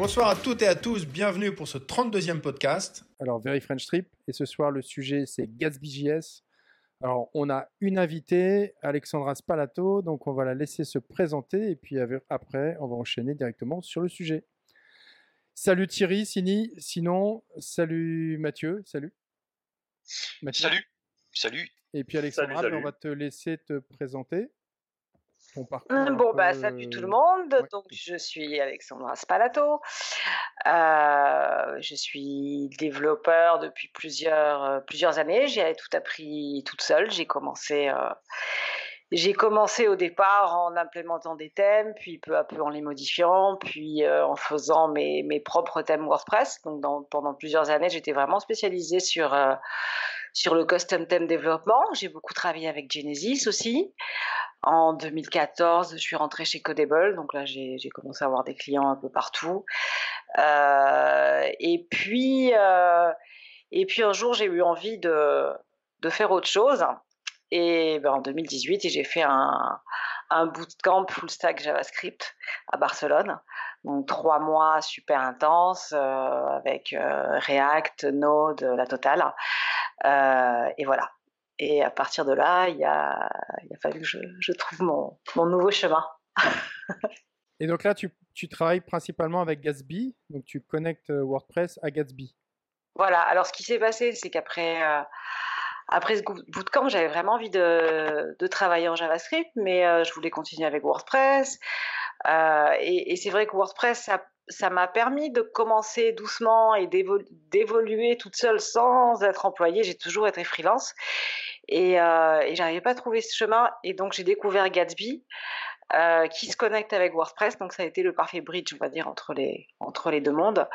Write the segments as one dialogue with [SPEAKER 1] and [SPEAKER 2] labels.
[SPEAKER 1] Bonsoir à toutes et à tous, bienvenue pour ce 32e podcast.
[SPEAKER 2] Alors, Very French Trip, et ce soir, le sujet, c'est Gatsby.js. Alors, on a une invitée, Alexandra Spalato, donc on va la laisser se présenter, et puis après, on va enchaîner directement sur le sujet. Salut Thierry, Sini, sinon, salut Mathieu, salut.
[SPEAKER 3] Salut, salut.
[SPEAKER 2] Et puis Alexandra, on va te laisser te présenter.
[SPEAKER 4] Mmh, bon, bah, salut tout le monde. Donc, je suis Alexandra Spalato. Euh, je suis développeur depuis plusieurs, euh, plusieurs années. J'ai tout appris toute seule. J'ai commencé, euh, j'ai commencé au départ en implémentant des thèmes, puis peu à peu en les modifiant, puis en faisant mes, mes, propres thèmes WordPress. Donc, pendant plusieurs années, j'étais vraiment spécialisée sur sur le custom theme développement. J'ai beaucoup travaillé avec Genesis aussi. En 2014, je suis rentrée chez Codable, donc là j'ai commencé à avoir des clients un peu partout. Euh, et puis euh, et puis un jour j'ai eu envie de, faire autre chose. Et ben, en 2018, j'ai fait un, un bootcamp full stack JavaScript à Barcelone. Donc trois mois super intenses euh, avec React, Node, la totale. Et voilà. Et à partir de là, il a, il a fallu que je, trouve mon, mon, nouveau chemin.
[SPEAKER 2] et donc là, tu, tu, travailles principalement avec Gatsby, donc tu connectes euh, WordPress à Gatsby.
[SPEAKER 4] Voilà, alors ce qui s'est passé, c'est qu'après euh, après ce bootcamp, j'avais vraiment envie de, de, travailler en JavaScript, mais euh, je voulais continuer avec WordPress. Et, et c'est vrai que WordPress, ça m'a permis de commencer doucement et d'évoluer toute seule sans être employée. J'ai toujours été freelance et, euh, j'arrivais pas à trouver ce chemin. Et donc j'ai découvert Gatsby euh, qui se connecte avec WordPress. Donc ça a été le parfait bridge, on va dire, entre les, deux mondes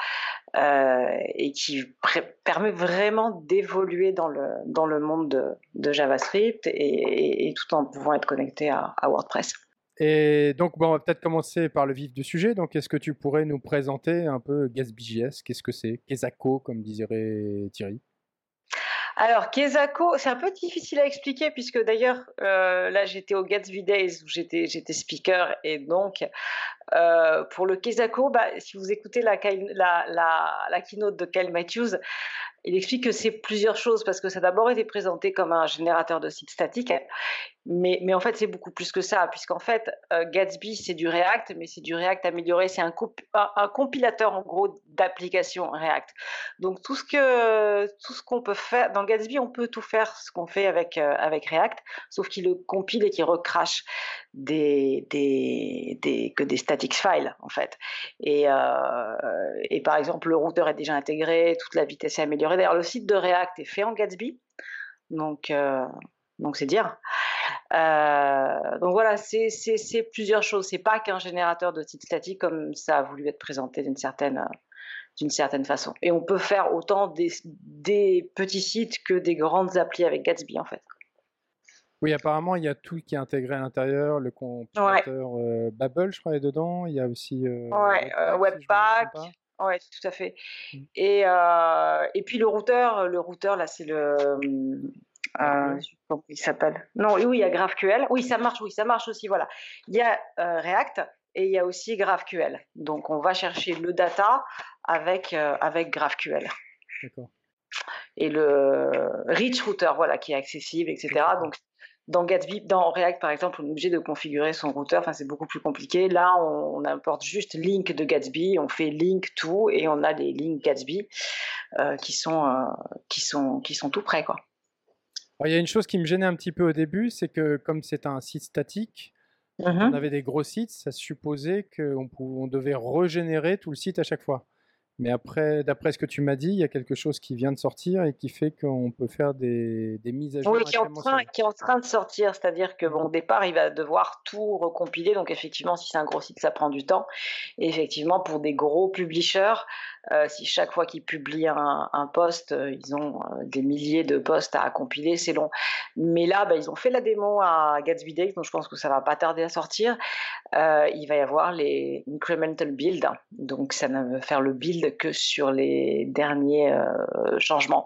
[SPEAKER 4] euh, et qui permet vraiment d'évoluer dans le, monde de, JavaScript et, tout en pouvant être connecté à WordPress.
[SPEAKER 2] Et donc, bon, on va peut-être commencer par le vif du sujet. Donc, est-ce que tu pourrais nous présenter un peu Gatsby.js Qu'est-ce que c'est? Kesako, comme dirait Thierry.
[SPEAKER 4] Alors, Kesako, c'est un peu difficile à expliquer puisque d'ailleurs, euh, là, j'étais au Gatsby Days où j'étais, speaker et donc, euh, pour le Kesako, bah, si vous écoutez la, la keynote de Kyle Matthews, il explique que c'est plusieurs choses parce que ça a d'abord été présenté comme un générateur de sites statiques, mais, en fait c'est beaucoup plus que ça, puisqu'en fait euh, Gatsby c'est du React, mais c'est du React amélioré, c'est un, compilateur en gros d'applications React. Donc tout ce que tout qu'on peut faire dans Gatsby, on peut tout faire ce qu'on fait avec euh, avec React, sauf qu'il le compile et qu'il recrache des, des, que des statics files en fait. Et, euh, et par exemple le routeur est déjà intégré, toute la vitesse est améliorée D'ailleurs, le site de React est fait en Gatsby, donc donc c'est dire. Euh, donc voilà, c'est plusieurs choses. C'est pas qu'un générateur de sites statiques comme ça a voulu être présenté d'une certaine d'une certaine façon. Et on peut faire autant des, des petits sites que des grandes applis avec Gatsby en fait.
[SPEAKER 2] Oui, apparemment, il y a tout qui est intégré à l'intérieur, le compilateur euh, Babel, je crois, est dedans. Il y a aussi
[SPEAKER 4] ouais, Webpack. Ouais, tout à fait. Mmh. Et, euh, et puis le routeur, le routeur là, c'est le. Euh, comment il s'appelle Non, oui, il y a GraphQL. Oui, ça marche, oui, ça marche aussi. Voilà. Il y a euh, React et il y a aussi GraphQL. Donc, on va chercher le data avec, euh, avec GraphQL. D'accord. Et le Rich Router, voilà, qui est accessible, etc. Donc, dans Gatsby, dans React par exemple, on est obligé de configurer son routeur. Enfin, c'est beaucoup plus compliqué. Là, on, importe juste link de Gatsby, on fait link tout et on a des links Gatsby euh, qui sont euh, qui sont qui sont tout prêts quoi.
[SPEAKER 2] Il y a une chose qui me gênait un petit peu au début, c'est que comme c'est un site statique, on mm-hmm. avait des gros sites, ça supposait qu'on on devait régénérer tout le site à chaque fois. Mais après, d'après ce que tu m'as dit, il y a quelque chose qui vient de sortir et qui fait qu'on peut faire des, des, mises à jour.
[SPEAKER 4] Oui, qui est, en train, qui est en train de sortir. C'est-à-dire que, bon, au départ, il va devoir tout recompiler. Donc, effectivement, si c'est un gros site, ça prend du temps. Et effectivement, pour des gros publishers, euh, si chaque fois qu'ils publient un, un post, euh, ils ont euh, des milliers de posts à compiler, c'est long. Mais là, bah, ils ont fait la démo à Gatsby Days, donc je pense que ça va pas tarder à sortir. il va y avoir les incremental build. Donc, ça va faire le build que sur les derniers euh, changements.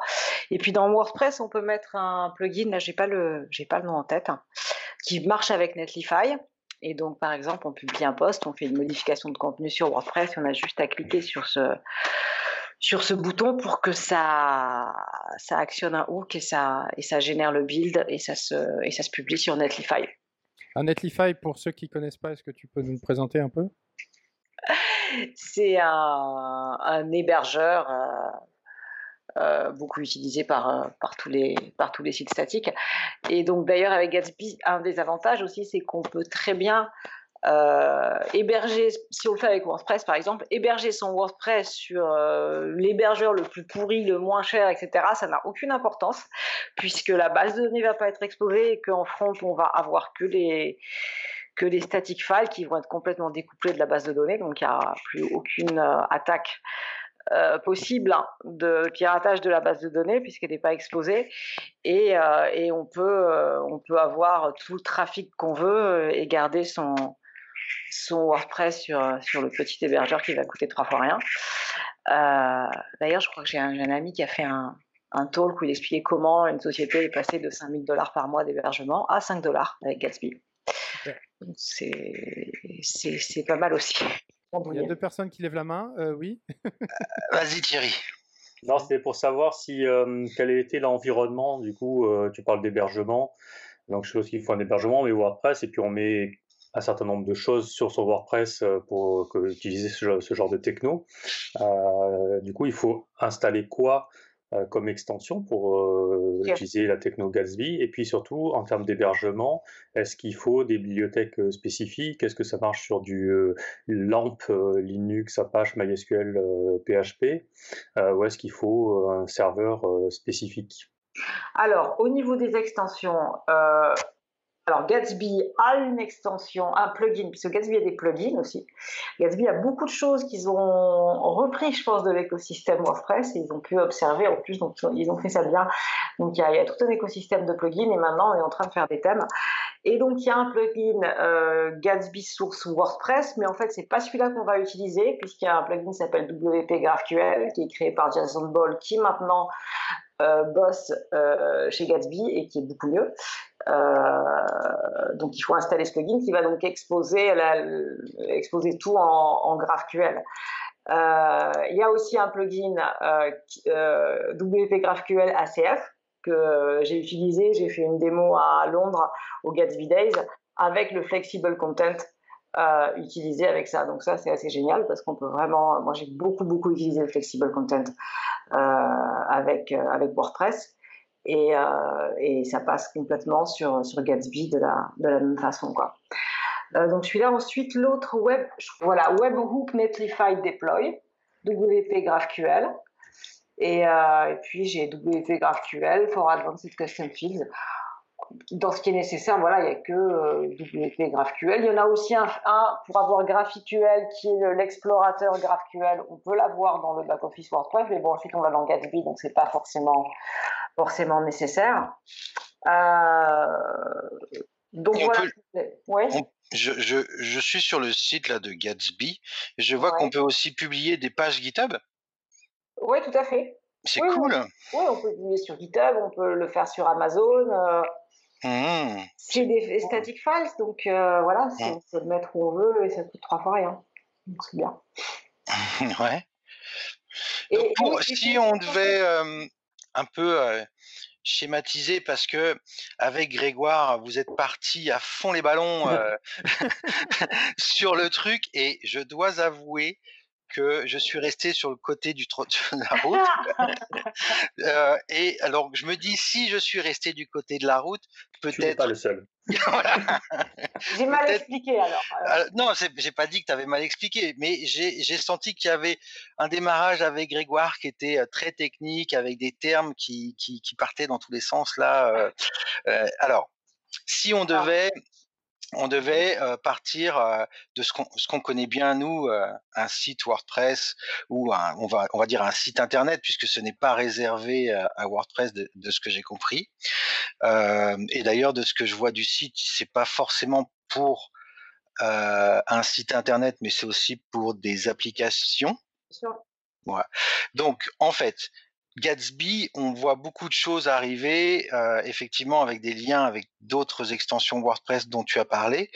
[SPEAKER 4] Et puis dans WordPress, on peut mettre un plugin, là j'ai pas le j'ai pas le nom en tête, hein, qui marche avec Netlify Et donc, par exemple, on publie un post, on fait une modification de contenu sur WordPress, on a juste à cliquer sur ce, sur ce bouton pour que ça, ça actionne un hook et ça, et ça génère le build et ça se, et ça se publie sur Netlify.
[SPEAKER 2] Un Netlify, pour ceux qui ne connaissent pas, est-ce que tu peux nous le présenter un peu?
[SPEAKER 4] C'est un, hébergeur euh, euh, beaucoup utilisé par, euh, par, tous les, sites statiques. Et donc d'ailleurs avec Gatsby, un des avantages aussi, c'est qu'on peut très bien héberger, si on le fait avec WordPress par exemple, héberger son WordPress sur l'hébergeur le plus pourri, le moins cher, etc., ça n'a aucune importance puisque la base de données ne va pas être exposée et qu'en front, on va avoir que les que les static files qui vont être complètement découplés de la base de données, donc il n'y a plus aucune attaque euh, possible hein, de piratage de la base de données puisqu'elle n'est pas exposée et, euh, on, peut, euh, avoir tout le trafic qu'on veut et garder son, WordPress sur, sur le petit hébergeur qui va coûter trois fois rien. D'ailleurs, je crois que j'ai un, un, ami qui a fait un, un talk où il expliquait comment une société est passée de 5000 dollars par mois d'hébergement à 5 dollars avec Gatsby. C'est pas mal aussi.
[SPEAKER 2] Il y a deux personnes qui lèvent la main, euh, oui.
[SPEAKER 3] Euh, vas-y Thierry.
[SPEAKER 5] Non, c'était pour savoir si euh, quel était l'environnement. Du coup, tu parles d'hébergement. Donc, je suppose qu'il faut un hébergement, mais WordPress, et puis on met un certain nombre de choses sur son WordPress pour utiliser ce, ce, genre de techno. du coup, il faut installer quoi euh, comme extension pour euh, utiliser la techno Gatsby. Et puis surtout, en termes d'hébergement, est-ce qu'il faut des bibliothèques euh, spécifiques? Est-ce que ça marche sur du LAMP, Linux, Apache, MySQL, PHP Ou est-ce qu'il faut un serveur spécifique?
[SPEAKER 4] Alors, au niveau des extensions, alors Gatsby a une extension, un plugin, puisque Gatsby a des plugins aussi. Gatsby a beaucoup de choses qu'ils ont repris, je pense, de l'écosystème WordPress ils ont pu observer en plus, donc ils ont fait ça bien. Donc il y a, tout un écosystème de plugins et maintenant on est en train de faire des thèmes. Et donc il y a un plugin euh, Gatsby Source WordPress, mais en fait c'est pas celui-là qu'on va utiliser puisqu'il y a un plugin qui s'appelle WP GraphQL qui est créé par Jason Ball qui maintenant euh, bosse euh, chez Gatsby et qui est beaucoup mieux. Euh, donc il faut installer ce plugin qui va donc exposer, tout en, GraphQL. Il y a aussi un plugin WP GraphQL ACF que j'ai utilisé. J'ai fait une démo à Londres au Gatsby Days avec le Flexible Content euh, utiliser avec ça. Donc ça, c'est assez génial parce qu'on peut vraiment, moi j'ai beaucoup beaucoup utilisé le flexible content euh, euh, avec WordPress et, euh, et, ça passe complètement sur Gatsby de la même façon quoi. Euh, donc celui-là ensuite l'autre web, voilà Webhook Netlify Deploy WP GraphQL. Et, et puis j'ai WP GraphQL for Advanced Custom Fields dans ce qui est nécessaire, voilà, il n'y a que euh, WP GraphQL. Il y en a aussi un, pour avoir GraphQL qui est l'explorateur GraphQL. On peut l'avoir dans le back-office WordPress, mais bon, ensuite on va dans Gatsby, donc c'est pas forcément, forcément nécessaire. Euh, donc
[SPEAKER 3] voilà. je, je, je, suis sur le site là, de Gatsby. Je vois qu'on peut aussi publier des pages GitHub.
[SPEAKER 4] Oui, tout à fait.
[SPEAKER 3] C'est cool.
[SPEAKER 4] Oui, on peut publier sur GitHub, on peut le faire sur Amazon. Euh, Mmh. C'est des static files, donc euh, voilà, mmh. on peut le mettre où on veut et ça coûte trois fois rien. Donc c'est bien.
[SPEAKER 3] ouais. donc si on devait euh, un peu euh, schématiser, parce que avec Grégoire, vous êtes parti à fond les ballons sur le truc, et je dois avouer que je suis resté sur le côté du de la route. euh, et alors, je me dis, si je suis resté du côté de la route, peut-être.
[SPEAKER 5] pas le seul.
[SPEAKER 4] j'ai mal expliqué alors.
[SPEAKER 3] Euh, non, j'ai pas dit que tu avais mal expliqué, mais j'ai senti qu'il y avait un démarrage avec Grégoire qui était euh, très technique, avec des termes qui, qui, qui partaient dans tous les sens là. Euh, alors, si on ah. devait on devait partir de ce qu'on connaît bien nous, un site WordPress ou un, on va on va dire un site internet puisque ce n'est pas réservé à WordPress de, de ce que j'ai compris. et d'ailleurs de ce que je vois du site, c'est pas forcément pour un site internet, mais c'est aussi pour des applications. Voilà. Donc en fait, Gatsby, on voit beaucoup de choses arriver, effectivement avec des liens avec d'autres extensions WordPress dont tu as parlé,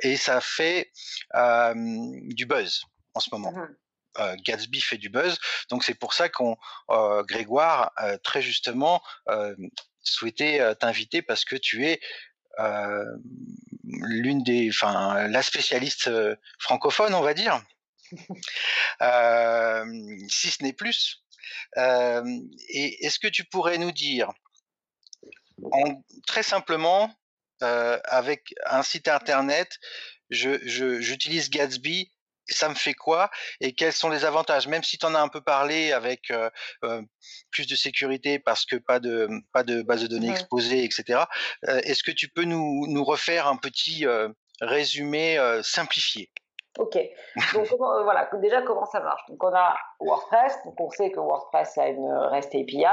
[SPEAKER 3] et ça fait du buzz en ce moment. Mmh Gatsby fait du buzz, donc c'est pour ça qu'on Grégoire très justement souhaitait t'inviter parce que tu es l'une des, enfin, la spécialiste francophone, on va dire, si ce n'est plus. Et est-ce que tu pourrais nous dire, très simplement, avec un site internet, j'utilise Gatsby ça me fait quoi et quels sont les avantages? Même si tu en as un peu parlé avec plus de sécurité parce que pas de pas de base de données exposée, etc. Est-ce que tu peux nous, nous refaire un petit résumé simplifié?
[SPEAKER 4] Ok. Donc voilà, déjà comment ça marche? Donc on a WordPress, donc on sait que WordPress a une REST API.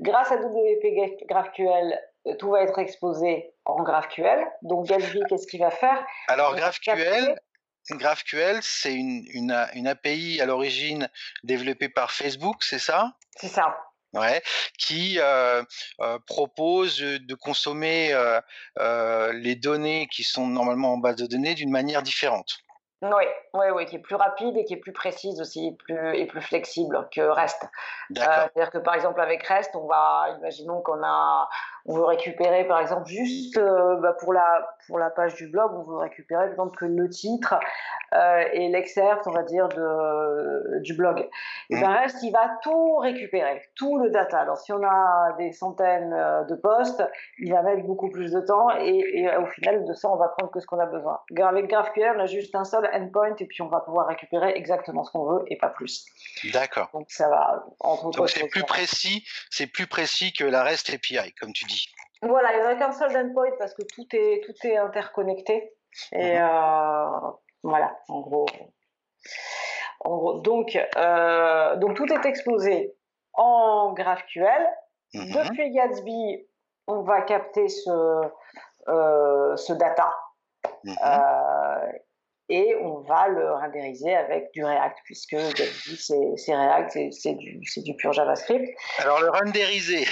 [SPEAKER 4] Grâce à WP GraphQL, tout va être exposé en GraphQL. Donc Gatsby, qu'est-ce qu'il va faire?
[SPEAKER 3] Alors GraphQL, GraphQL, c'est une, une, API à l'origine développée par Facebook, c'est ça?
[SPEAKER 4] C'est ça.
[SPEAKER 3] Ouais, qui euh, euh, propose de consommer euh, les données qui sont normalement en base de données d'une manière différente.
[SPEAKER 4] Oui, oui, oui, qui est plus rapide et qui est plus précise aussi, plus, et plus flexible que REST. C'est-à-dire que par exemple avec REST, on va, imaginons qu'on a, on veut récupérer par exemple juste bah, pour la pour la page du blog, on veut récupérer par exemple que le titre euh, et l'excerpt, on va dire, de, du blog. Et bien, reste, il va tout récupérer, tout le data. Alors, si on a des centaines euh, de postes, il va mettre beaucoup plus de temps et, au final, de ça, on va prendre que ce qu'on a besoin. Avec GraphQL, on a juste un seul endpoint et puis on va pouvoir récupérer exactement ce qu'on veut et pas plus.
[SPEAKER 3] D'accord.
[SPEAKER 4] Donc, ça va,
[SPEAKER 3] entre Donc, c'est plus précis, c'est plus précis que la REST API, comme tu dis.
[SPEAKER 4] Voilà, il n'y a qu'un seul endpoint parce que tout est, tout est interconnecté. Et, mhm. euh, voilà, en gros. Donc, euh, donc tout est exposé en GraphQL. Mhm. Depuis Gatsby, on va capter ce, euh, ce data mhm. et on va le renderiser avec du React, puisque Gatsby c'est React, c'est du, du pur JavaScript.
[SPEAKER 3] Alors le renderiser,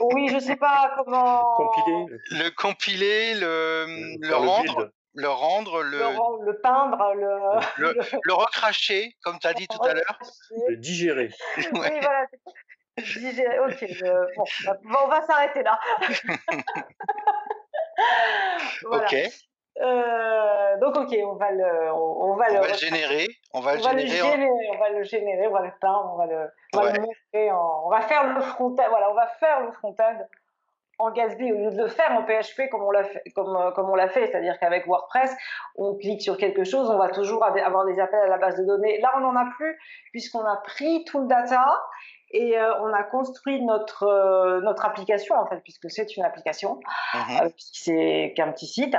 [SPEAKER 4] oui, je sais pas comment.
[SPEAKER 5] Compiler.
[SPEAKER 3] Le compiler, le, le, rendre le rendre, le,
[SPEAKER 4] le, peindre, le,
[SPEAKER 3] le, recracher, comme tu as dit tout à l'heure.
[SPEAKER 5] Le digérer.
[SPEAKER 4] Oui, voilà. Digérer, ok. bon, on va s'arrêter là.
[SPEAKER 3] Ok.
[SPEAKER 4] Euh, donc ok, on va le, on,
[SPEAKER 3] va, le, générer, on va, le, générer,
[SPEAKER 4] on va le générer, on va le peindre, on va le, on va le montrer, on va faire le front-end, voilà, on va faire le front-end en Gatsby au lieu de le faire en PHP comme on l'a fait, comme, euh, comme on l'a fait, c'est-à-dire qu'avec WordPress, on clique sur quelque chose, on va toujours avoir des appels à la base de données. Là, on n'en a plus puisqu'on a pris tout le data et euh, on a construit notre euh, notre application en fait puisque c'est une application mmh c'est qu'un petit site.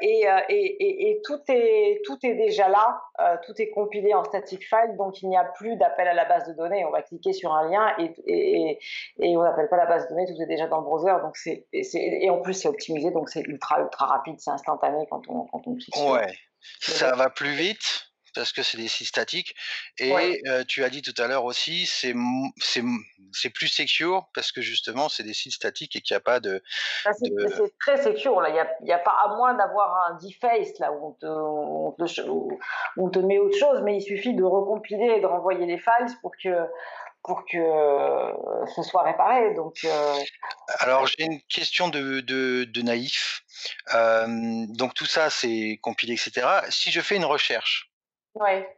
[SPEAKER 4] Et, et, et, tout est tout est déjà là tout est compilé en static file donc il n'y a plus d'appel à la base de données. On va cliquer sur un lien et, et, on n'appelle pas la base de données tout est déjà dans le browser. Donc c'est et, en plus c'est optimisé donc c'est ultra ultra rapide c'est instantané quand on quand on clique
[SPEAKER 3] ouais. Ça va plus vite parce que c'est des sites statiques. Et tu as dit tout à l'heure aussi, c'est c'est plus secure parce que justement c'est des sites statiques et qu'il n'y a pas de.
[SPEAKER 4] Ah, c'est très secure là. Il n'y a, pas à moins d'avoir un deface là où on, te, on on te met autre chose, mais il suffit de recompiler et de renvoyer les files pour que pour que ce soit réparé. Donc,
[SPEAKER 3] Alors j'ai une question de, de, de naïf. donc tout ça c'est compilé, etc. Si je fais une recherche,
[SPEAKER 4] Ouais.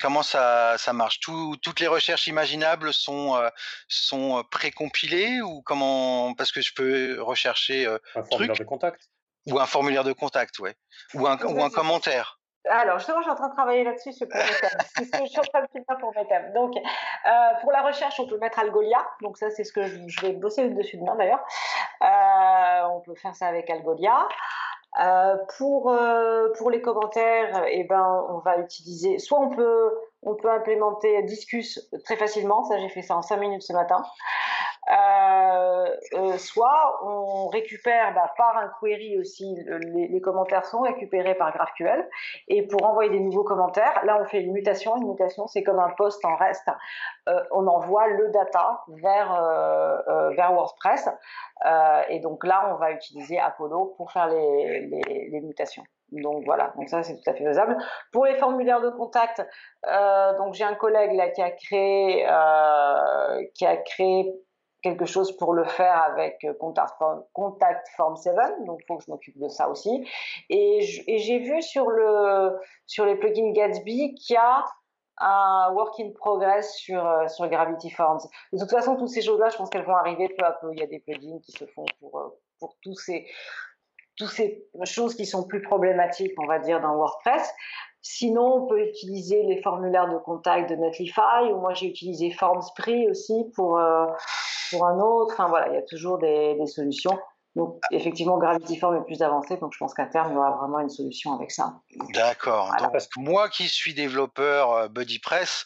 [SPEAKER 3] Comment ça, ça marche? Toutes les recherches imaginables sont, euh, sont euh, précompilées ou comment Parce que je peux rechercher
[SPEAKER 5] euh, un formulaire de contact.
[SPEAKER 3] Ou un formulaire de contact, ouais. Ou un, ou un commentaire.
[SPEAKER 4] Alors, justement, je suis en train de travailler là-dessus, c'est pour C'est ce que je suis en train de faire pour mes Donc, pour la recherche, on peut mettre Algolia. Donc, ça, c'est ce que je, je vais bosser dessus demain, d'ailleurs. on peut faire ça avec Algolia. Euh, pour, euh, pour les commentaires, eh ben, on va utiliser, soit on peut, on peut implémenter Discus très facilement, ça j'ai fait ça en 5 minutes ce matin. Euh, euh, soit on récupère bah, par un query aussi, les, commentaires sont récupérés par GraphQL, et pour envoyer des nouveaux commentaires, là on fait une mutation. Une mutation, c'est comme un post en REST. Euh, on envoie le data vers, vers WordPress, et donc là on va utiliser Apollo pour faire les, les mutations. Donc voilà, donc ça c'est tout à fait faisable. Pour les formulaires de contact, euh, donc j'ai un collègue là qui a créé, euh, qui a créé quelque chose pour le faire avec Contact, Contact Form 7, donc il faut que je m'occupe de ça aussi. Et j'ai vu sur, le, sur les plugins Gatsby qu'il y a un work in progress sur, euh, sur Gravity Forms. De toute façon, toutes ces choses-là, je pense qu'elles vont arriver peu à peu. Il y a des plugins qui se font pour, pour tous ces toutes ces choses qui sont plus problématiques, on va dire, dans WordPress. Sinon, on peut utiliser les formulaires de contact de Netlify, ou moi j'ai utilisé FormSpree aussi pour, euh, pour un autre. Enfin voilà, il y a toujours des, des solutions. Donc effectivement, Gravity Form est plus avancé, donc je pense qu'à terme, il y aura vraiment une solution avec ça.
[SPEAKER 3] D'accord. Parce que moi qui suis développeur euh, BuddyPress,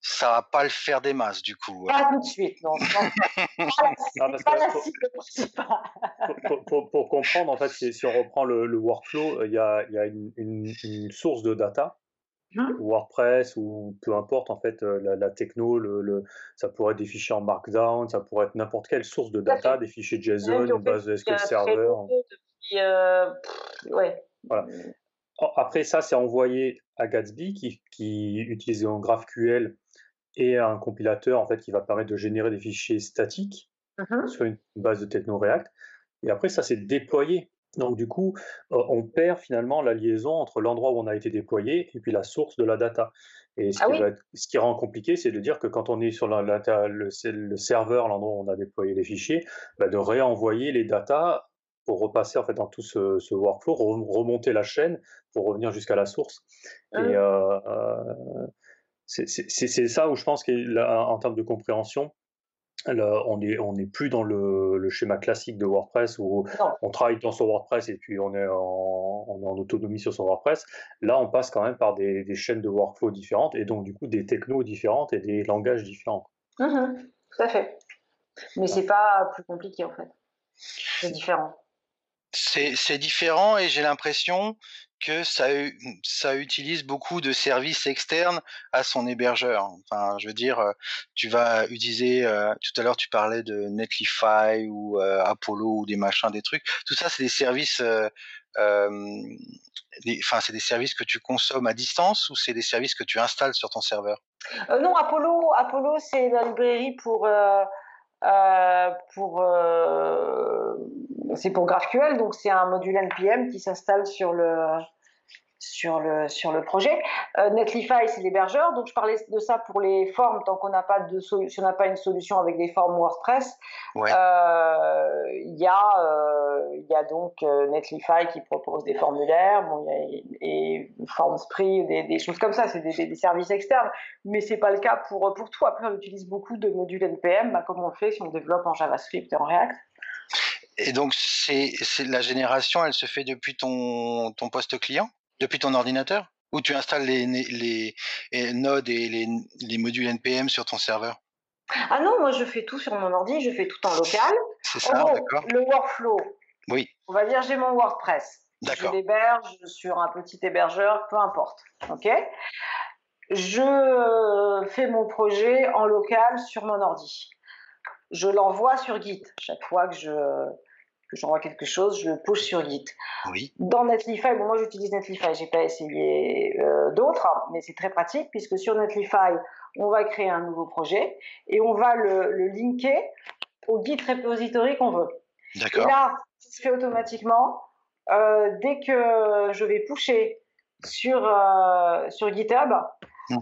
[SPEAKER 3] ça va pas le faire des masses du coup.
[SPEAKER 4] Pas tout de suite, non.
[SPEAKER 5] pour, comprendre, en fait, si, on reprend le, workflow, il y a, y a une, source de data, mmh. WordPress ou peu importe, en fait, euh, la, techno, le, ça pourrait être des fichiers en Markdown, ça pourrait être n'importe quelle source de data, des fichiers JSON, une base de SQL Server.
[SPEAKER 4] Euh, ouais.
[SPEAKER 5] Voilà. Après ça, c'est envoyé à Gatsby qui, qui utilise un GraphQL et un compilateur en fait qui va permettre de générer des fichiers statiques mmh sur une base de Techno React. Et après, ça s'est déployé. Donc du coup, euh, on perd finalement la liaison entre l'endroit où on a été déployé et puis la source de la data. Et ce, ah qui, ce qui, rend compliqué, c'est de dire que quand on est sur la, le, serveur, l'endroit où on a déployé les fichiers, bah, de réenvoyer les datas pour repasser en fait dans tout ce, workflow, remonter la chaîne pour revenir jusqu'à la source. Et mmh. euh, euh, c'est ça où je pense qu'en termes de compréhension, on n'est on est plus dans le, schéma classique de WordPress où on travaille dans son WordPress et puis on est, en, en autonomie sur son WordPress. Là, on passe quand même par des, chaînes de workflow différentes et donc du coup des technos différentes et des langages différents.
[SPEAKER 4] Mmh tout à fait. Mais c'est pas plus compliqué en fait. C'est différent.
[SPEAKER 3] C'est différent et j'ai l'impression que ça, utilise beaucoup de services externes à son hébergeur. Enfin, je veux dire, tu vas utiliser, tout à l'heure tu parlais de Netlify ou Apollo ou des machins, des trucs. Tout ça, c'est des services, c'est des services que tu consommes à distance ou c'est des services que tu installes sur ton serveur?
[SPEAKER 4] Euh, Non, Apollo, Apollo, c'est la librairie pour euh, pour euh, c'est pour GraphQL, donc c'est un module npm qui s'installe sur le sur le, sur le projet. Euh, Netlify, c'est l'hébergeur. Donc, je parlais de ça pour les formes. Tant qu'on n'a pas de solution, n'a pas une solution avec des formes WordPress, il y, a, il y a donc Netlify qui propose des formulaires, bon, y a, et FormSpree, des, des choses comme ça. C'est des, des, services externes. Mais c'est pas le cas pour, pour tout. Après, on utilise beaucoup de modules NPM, bah, comme on le fait si on développe en JavaScript et en React?
[SPEAKER 3] Et donc, c'est la génération, elle se fait depuis ton, ton poste client? Depuis ton ordinateur? Ou tu installes les, les, nodes et les, les, modules NPM sur ton serveur?
[SPEAKER 4] Ah non, moi je fais tout sur mon ordi, je fais tout en local.
[SPEAKER 3] C'est ça, d'accord.
[SPEAKER 4] Le workflow.
[SPEAKER 3] Oui.
[SPEAKER 4] On va dire j'ai mon WordPress. Je l'héberge sur un petit hébergeur, peu importe. OK? Je fais mon projet en local sur mon ordi. Je l'envoie sur Git chaque fois que je que j'envoie quelque chose, je le push sur Git.
[SPEAKER 3] Oui.
[SPEAKER 4] Dans Netlify, bon, moi j'utilise Netlify, j'ai pas essayé euh, d'autres, hein, mais c'est très pratique puisque sur Netlify, on va créer un nouveau projet et on va le, le linker au Git repository qu'on veut.
[SPEAKER 3] D'accord.
[SPEAKER 4] Et là, ça se fait automatiquement. Euh, dès que je vais pusher sur, euh, sur GitHub, mhm.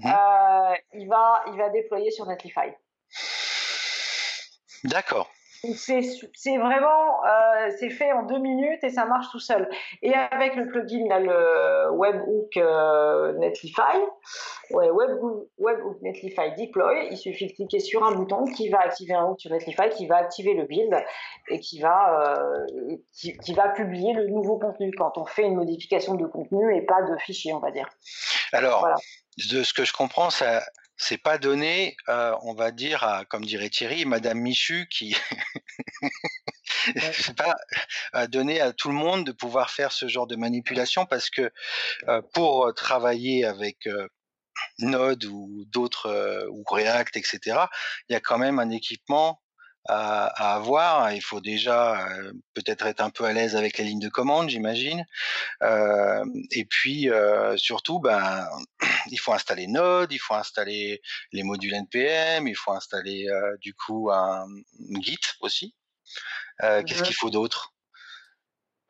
[SPEAKER 4] il, va, il va déployer sur Netlify.
[SPEAKER 3] D'accord.
[SPEAKER 4] C'est vraiment, euh, c'est fait en deux minutes et ça marche tout seul. Et avec le plugin, là, le Webhook euh, Netlify, ouais, Webhook, Webhook Netlify Deploy, il suffit de cliquer sur un bouton qui va activer un hook sur Netlify, qui va activer le build et qui va, euh, qui, va publier le nouveau contenu quand on fait une modification de contenu et pas de fichier, on va dire.
[SPEAKER 3] Alors, de ce que je comprends, ça, c'est pas donné, euh, on va dire, à, comme dirait Thierry, Madame Michu, qui c'est pas donné à tout le monde de pouvoir faire ce genre de manipulation parce que euh, pour travailler avec euh, Node ou d'autres ou React, etc., il y a quand même un équipement à, avoir. Il faut déjà euh, peut-être être un peu à l'aise avec la ligne de commande, j'imagine. Euh, et puis euh, surtout, ben, il faut installer Node, il faut installer les modules npm, il faut installer du coup un, Git aussi. Qu'est-ce qu'il faut d'autre?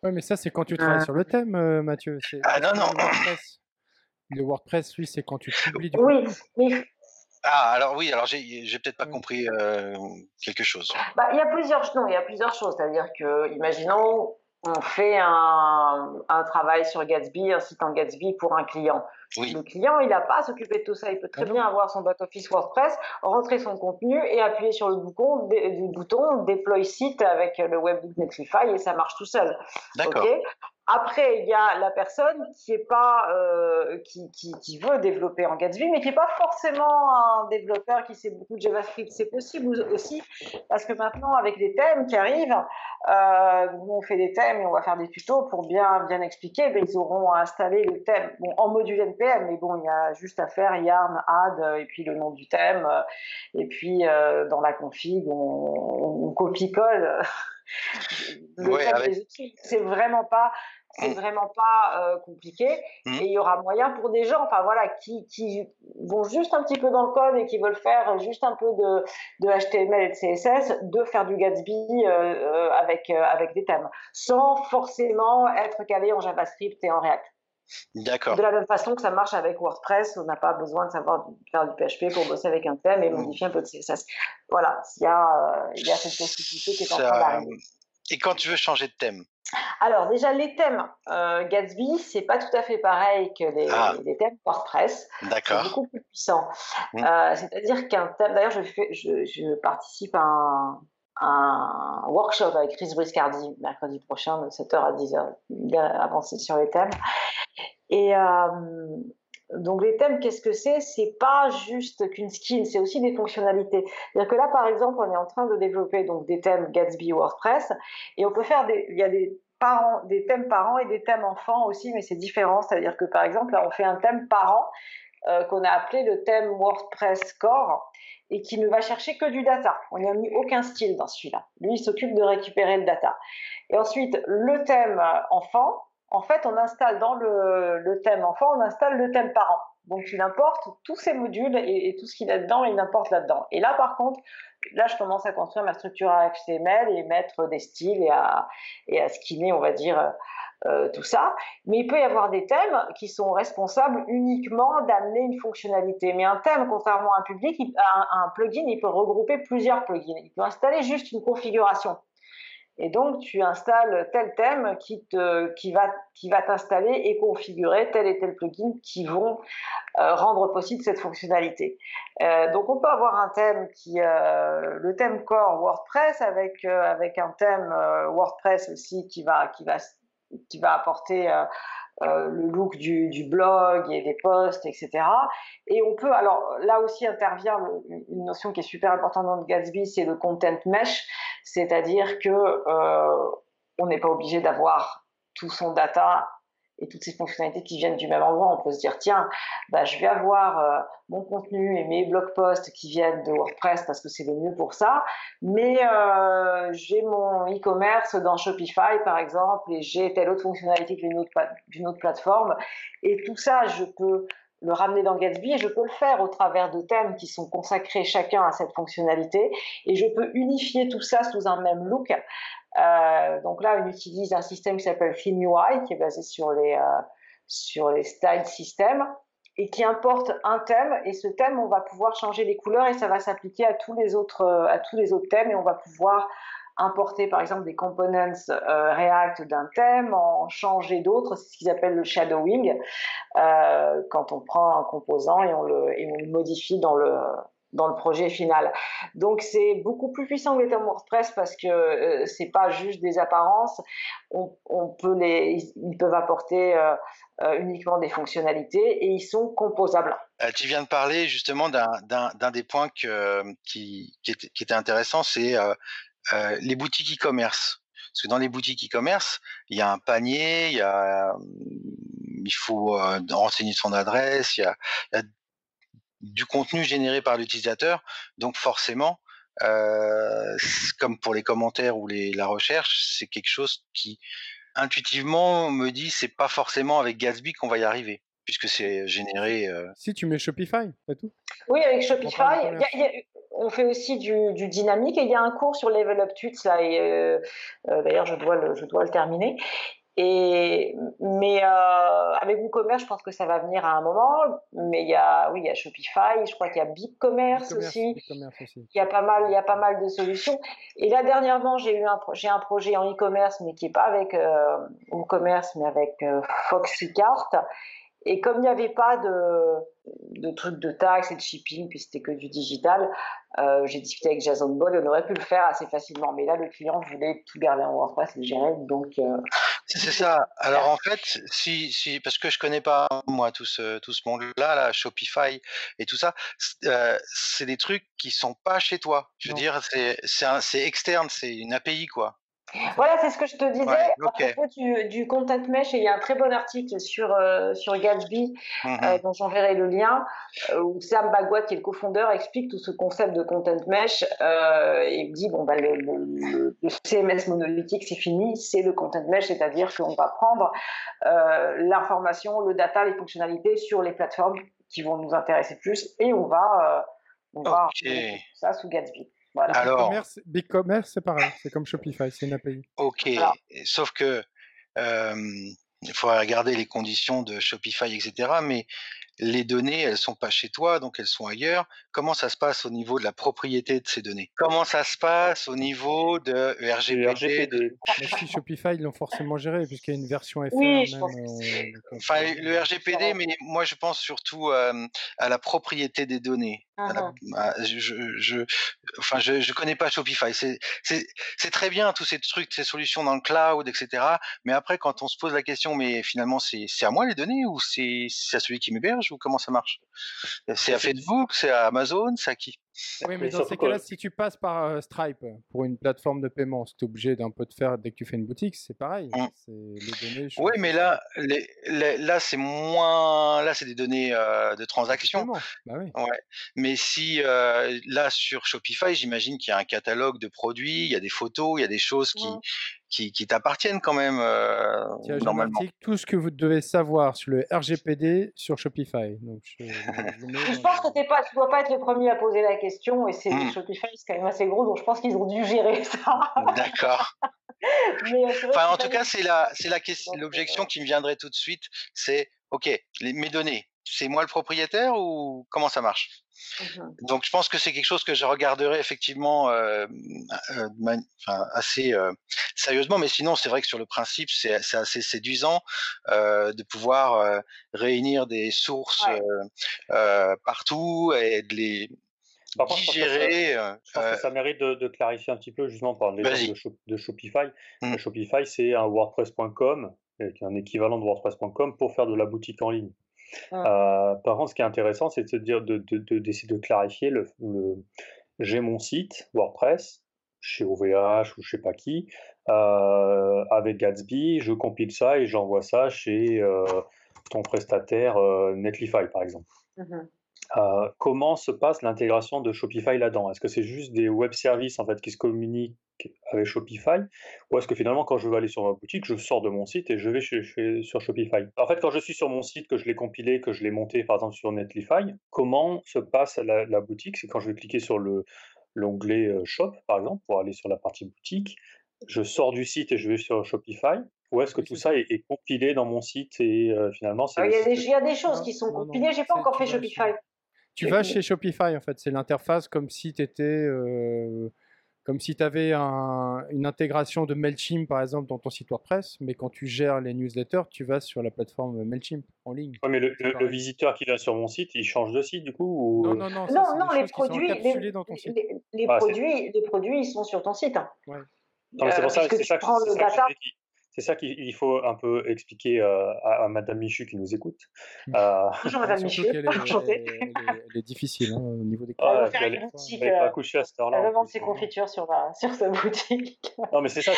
[SPEAKER 2] Oui, mais ça, c'est quand tu travailles sur le thème, Mathieu.
[SPEAKER 3] Ah non, non.
[SPEAKER 2] Le WordPress, le WordPress lui, c'est quand tu publies du
[SPEAKER 4] Oui, mais
[SPEAKER 3] ah, alors oui, alors j'ai, peut-être pas mmh. compris quelque chose.
[SPEAKER 4] Bah, il y a plusieurs, non, il y a plusieurs choses. C'est-à-dire que, imaginons, on fait un, un, travail sur Gatsby, un site en Gatsby pour un client. Le client, il n'a pas à s'occuper de tout ça. Il peut très ah bien avoir son back-office WordPress, rentrer son contenu et appuyer sur le bouton, Deploy site avec le webbook Netlify et ça marche tout seul.
[SPEAKER 3] D'accord.
[SPEAKER 4] Après, il y a la personne qui est pas euh, qui, qui, qui, veut développer en Gatsby, mais qui n'est pas forcément un développeur qui sait beaucoup de JavaScript. C'est possible aussi parce que maintenant, avec les thèmes qui arrivent, euh, on fait des thèmes et on va faire des tutos pour bien bien expliquer. Ben, ils auront installé le thème bon, en module Mais bon, il y a juste à faire yarn add et puis le nom du thème et puis euh, dans la config, on, on copie-colle. C'est vraiment pas c'est mmh. vraiment pas euh, compliqué mmh. et il y aura moyen pour des gens enfin voilà qui, qui, vont juste un petit peu dans le code et qui veulent faire juste un peu de, de HTML et de CSS de faire du Gatsby euh, avec avec des thèmes sans forcément être calé en JavaScript et en React.
[SPEAKER 3] D'accord.
[SPEAKER 4] De la même façon que ça marche avec WordPress, on n'a pas besoin de savoir faire du PHP pour bosser avec un thème et mmh. modifier un peu de CSS. Voilà, il y a, il y a cette possibilité qui est en train d'arriver.
[SPEAKER 3] Et quand tu veux changer de thème?
[SPEAKER 4] Alors déjà les thèmes euh, Gatsby, c'est pas tout à fait pareil que les, ah. thèmes WordPress.
[SPEAKER 3] D'accord.
[SPEAKER 4] C'est beaucoup plus puissant. Mmh. Euh, c'est-à-dire qu'un thème, d'ailleurs je, je, je, participe à un, un, workshop avec Chris Briscardi mercredi prochain de 7h à 10h, bien avancé sur les thèmes. Et euh, donc les thèmes, qu'est-ce que c'est? C'est pas juste qu'une skin, c'est aussi des fonctionnalités. C'est-à-dire que là, par exemple, on est en train de développer donc des thèmes Gatsby WordPress, et on peut faire des, il y a des parents, des thèmes parents et des thèmes enfants aussi, mais c'est différent. C'est-à-dire que par exemple, là, on fait un thème parent euh, qu'on a appelé le thème WordPress Core et qui ne va chercher que du data. On n'y a mis aucun style dans celui-là. Lui, il s'occupe de récupérer le data. Et ensuite, le thème enfant, en fait, on installe dans le, thème enfant, on installe le thème parent. Donc, il importe tous ces modules et, tout ce qu'il a dedans, il importe là-dedans. Et là, par contre, là, je commence à construire ma structure HTML et mettre des styles et à, et à skinner, on va dire, euh, tout ça. Mais il peut y avoir des thèmes qui sont responsables uniquement d'amener une fonctionnalité. Mais un thème, contrairement à un public, un plugin, il peut regrouper plusieurs plugins. Il peut installer juste une configuration. Et donc, tu installes tel thème qui, te, qui va, qui va t'installer et configurer tel et tel plugin qui vont euh, rendre possible cette fonctionnalité. Euh, donc, on peut avoir un thème qui, euh, le thème core WordPress avec, avec un thème WordPress aussi qui va, qui va, qui va apporter euh, le look du, du, blog et des posts, etc. Et on peut, alors là aussi intervient une notion qui est super importante dans Gatsby, c'est le content mesh, c'est-à-dire que euh, on n'est pas obligé d'avoir tout son data et toutes ces fonctionnalités qui viennent du même endroit, on peut se dire tiens, bah, je vais avoir euh, mon contenu et mes blog posts qui viennent de WordPress parce que c'est le mieux pour ça, mais euh, j'ai mon e-commerce dans Shopify par exemple et j'ai telle autre fonctionnalité d'une autre, autre plateforme et tout ça je peux le ramener dans Gatsby et je peux le faire au travers de thèmes qui sont consacrés chacun à cette fonctionnalité et je peux unifier tout ça sous un même look euh, donc là, on utilise un système qui s'appelle ThemeUI, qui est basé sur les, euh, sur les style systems et qui importe un thème et ce thème on va pouvoir changer les couleurs et ça va s'appliquer à tous les autres à tous les autres thèmes et on va pouvoir importer par exemple des components euh, React d'un thème, en changer d'autres, c'est ce qu'ils appellent le shadowing, euh, quand on prend un composant et on le, et on le modifie dans le, dans le projet final. Donc c'est beaucoup plus puissant que les WordPress parce que euh, c'est pas juste des apparences. On, peut les, ils peuvent apporter euh, euh, uniquement des fonctionnalités et ils sont composables.
[SPEAKER 3] tu viens de parler justement d'un des points qui, était, intéressant, c'est les boutiques e-commerce. Parce que dans les boutiques e-commerce, il y a un panier, il faut renseigner son adresse, il y a du contenu généré par l'utilisateur. Donc forcément, euh, comme pour les commentaires ou les, la recherche, c'est quelque chose qui intuitivement me dit c'est pas forcément avec Gatsby qu'on va y arriver puisque c'est généré. Euh
[SPEAKER 2] si tu mets Shopify, c'est tout.
[SPEAKER 4] Oui, avec Shopify, on fait aussi du, du, dynamique et il y a un cours sur Level Up Tweets là et euh, d'ailleurs je dois le, je dois le terminer et, mais euh, avec WooCommerce, je pense que ça va venir à un moment. Mais il y a, oui, il y a Shopify, je crois qu'il y a BigCommerce aussi. aussi. Il y a pas mal, il y a pas mal de solutions. Et là dernièrement, j'ai eu un, j'ai un projet en e-commerce, mais qui est pas avec euh, WooCommerce, mais avec euh, Foxycart. Et comme il n'y avait pas de, de trucs de taxes et de shipping, puis c'était que du digital, euh, j'ai discuté avec Jason Ball, on aurait pu le faire assez facilement. Mais là, le client voulait tout garder en WordPress et gérer, donc. Euh,
[SPEAKER 3] c'est ça. Alors en fait, si, si, parce que je connais pas moi tout ce, tout ce monde-là, là, Shopify et tout ça, euh, c'est des trucs qui sont pas chez toi. Je veux dire, c'est c'est externe, c'est une API quoi.
[SPEAKER 4] Voilà, c'est ce que je te disais à propos du, du, content mesh. Et il y a un très bon article sur, euh, sur Gatsby, euh, mm-hmm. dont j'enverrai le lien, euh, où Sam Bagwat, qui est le cofondeur, explique tout ce concept de content mesh et dit bon, bah, le, le, CMS monolithique, c'est fini, c'est le content mesh, c'est-à-dire qu'on va prendre l'information, le data, les fonctionnalités sur les plateformes qui vont nous intéresser plus et on va, on va ça sous Gatsby.
[SPEAKER 2] Alors, Big Commerce, c'est pareil, c'est comme Shopify, c'est une API.
[SPEAKER 3] Ok, sauf que il faut regarder les conditions de Shopify, etc. Mais les données, elles sont pas chez toi, donc elles sont ailleurs. Comment ça se passe au niveau de la propriété de ces données? Comment ça se passe au niveau de RGPD,
[SPEAKER 2] Shopify, ils l'ont forcément géré, puisqu'il y a une version FR.
[SPEAKER 4] Oui,
[SPEAKER 3] enfin, le RGPD, mais moi je pense surtout à la propriété des données. Ah je, je, enfin, je, je connais pas Shopify. C'est très bien tous ces trucs, ces solutions dans le cloud, etc. Mais après, quand on se pose la question, mais finalement, c'est à moi les données ou c'est à celui qui m'héberge? Ou comment ça marche? C'est à Facebook, c'est à Amazon, c'est à qui?
[SPEAKER 2] Oui, mais dans ces cas-là, si tu passes par euh, Stripe pour une plateforme de paiement, c'est obligé d'un peu de faire dès que tu fais une boutique, c'est pareil. Mmh.
[SPEAKER 3] Les données, oui, mais là, les, là c'est moins, là c'est des données euh, de transaction. Bah oui. ouais. Mais si euh, là sur Shopify, j'imagine qu'il y a un catalogue de produits, il y a des photos, il y a des choses qui, qui, t'appartiennent quand même euh, normalement.
[SPEAKER 2] tout ce que vous devez savoir sur le RGPD sur Shopify. Donc,
[SPEAKER 4] je, pense que tu ne dois pas être le premier à poser la question et c'est hmm. Shopify, c'est quand même assez gros, donc je pense qu'ils ont dû gérer ça.
[SPEAKER 3] D'accord. Euh, enfin, en tout cas, c'est la, c'est la l'objection qui me viendrait tout de suite, c'est ok, les, mes données, c'est moi le propriétaire ou comment ça marche? Mmh Donc je pense que c'est quelque chose que je regarderai effectivement euh, euh, assez euh, sérieusement, mais sinon c'est vrai que sur le principe c'est assez séduisant de pouvoir réunir des sources partout et de les digérer.
[SPEAKER 5] je pense que ça mérite de, clarifier un petit peu justement par l'exemple de, de, Shopify. Mmh. Shopify c'est un WordPress.com, un équivalent de WordPress.com pour faire de la boutique en ligne. Euh, par contre, ce qui est intéressant, c'est de se dire, d'essayer de, de, clarifier le, j'ai mon site WordPress chez OVH ou je sais pas qui, euh, avec Gatsby, je compile ça et j'envoie ça chez euh, ton prestataire Netlify par exemple. Mmh euh, comment se passe l'intégration de Shopify là-dedans? Est-ce que c'est juste des web services en fait qui se communiquent avec Shopify ou est-ce que finalement quand je veux aller sur ma boutique, je sors de mon site et je vais sur Shopify? En fait, quand je suis sur mon site, que je l'ai compilé, que je l'ai monté par exemple sur Netlify, comment se passe la, boutique? C'est quand je vais cliquer sur le l'onglet euh, Shop par exemple pour aller sur la partie boutique, je sors du site et je vais sur Shopify ou est-ce que tout ça est, compilé dans mon site et euh, finalement c'est...
[SPEAKER 4] Ah, il, y a des choses qui sont compilées, j'ai pas encore fait Shopify.
[SPEAKER 2] Tu vas chez Shopify en fait, c'est l'interface comme si tu étais Comme si tu avais une intégration de MailChimp, par exemple, dans ton site WordPress, mais quand tu gères les newsletters, tu vas sur la plateforme MailChimp en ligne.
[SPEAKER 5] Oui, mais le, visiteur qui vient sur mon site, il change de site, du coup ou...
[SPEAKER 2] Non, non, non,
[SPEAKER 4] non, les produits, les, dans ton site. les, produits, les produits, ils sont sur ton site. Hein.
[SPEAKER 5] Ouais. Non, c'est pour ça, c'est ça, prends le data. C'est ça qu'il faut un peu expliquer euh, à, Madame Michu qui nous écoute.
[SPEAKER 4] Mmh. Euh, Bonjour Madame Michu,
[SPEAKER 2] elle, elle, est difficile hein, au niveau des
[SPEAKER 4] ah, Elle va faire une boutique. Elle va coucher à cette heure-là. Elle va vendre ses confitures sur, sur sa boutique.
[SPEAKER 5] non, mais c'est ça,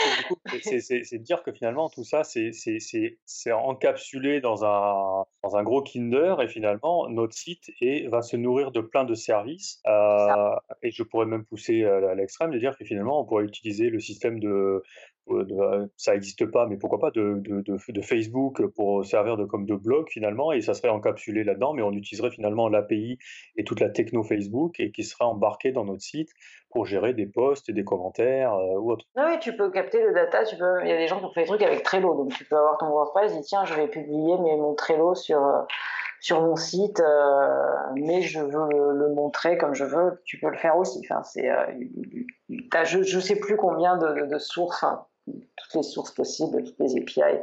[SPEAKER 5] c'est de dire que finalement tout ça, c'est encapsulé dans un, dans un gros Kinder et finalement notre site et, va se nourrir de plein de services. Euh, et je pourrais même pousser à l'extrême de dire que finalement on pourrait utiliser le système de euh, ça n'existe pas, mais pourquoi pas, de, de, de, Facebook pour servir de, comme de blog finalement, et ça serait encapsulé là-dedans, mais on utiliserait finalement l'API et toute la techno Facebook et qui sera embarqué dans notre site pour gérer des posts, des commentaires euh, ou autre.
[SPEAKER 4] oui, tu peux capter le data, tu peux... il y a des gens qui ont fait des trucs avec Trello, donc tu peux avoir ton WordPress, et tiens, je vais publier mon Trello sur euh, sur mon site, mais je veux le, montrer comme je veux, tu peux le faire aussi. Enfin, c'est, je ne sais plus combien de, de sources, toutes les sources possibles, toutes les API.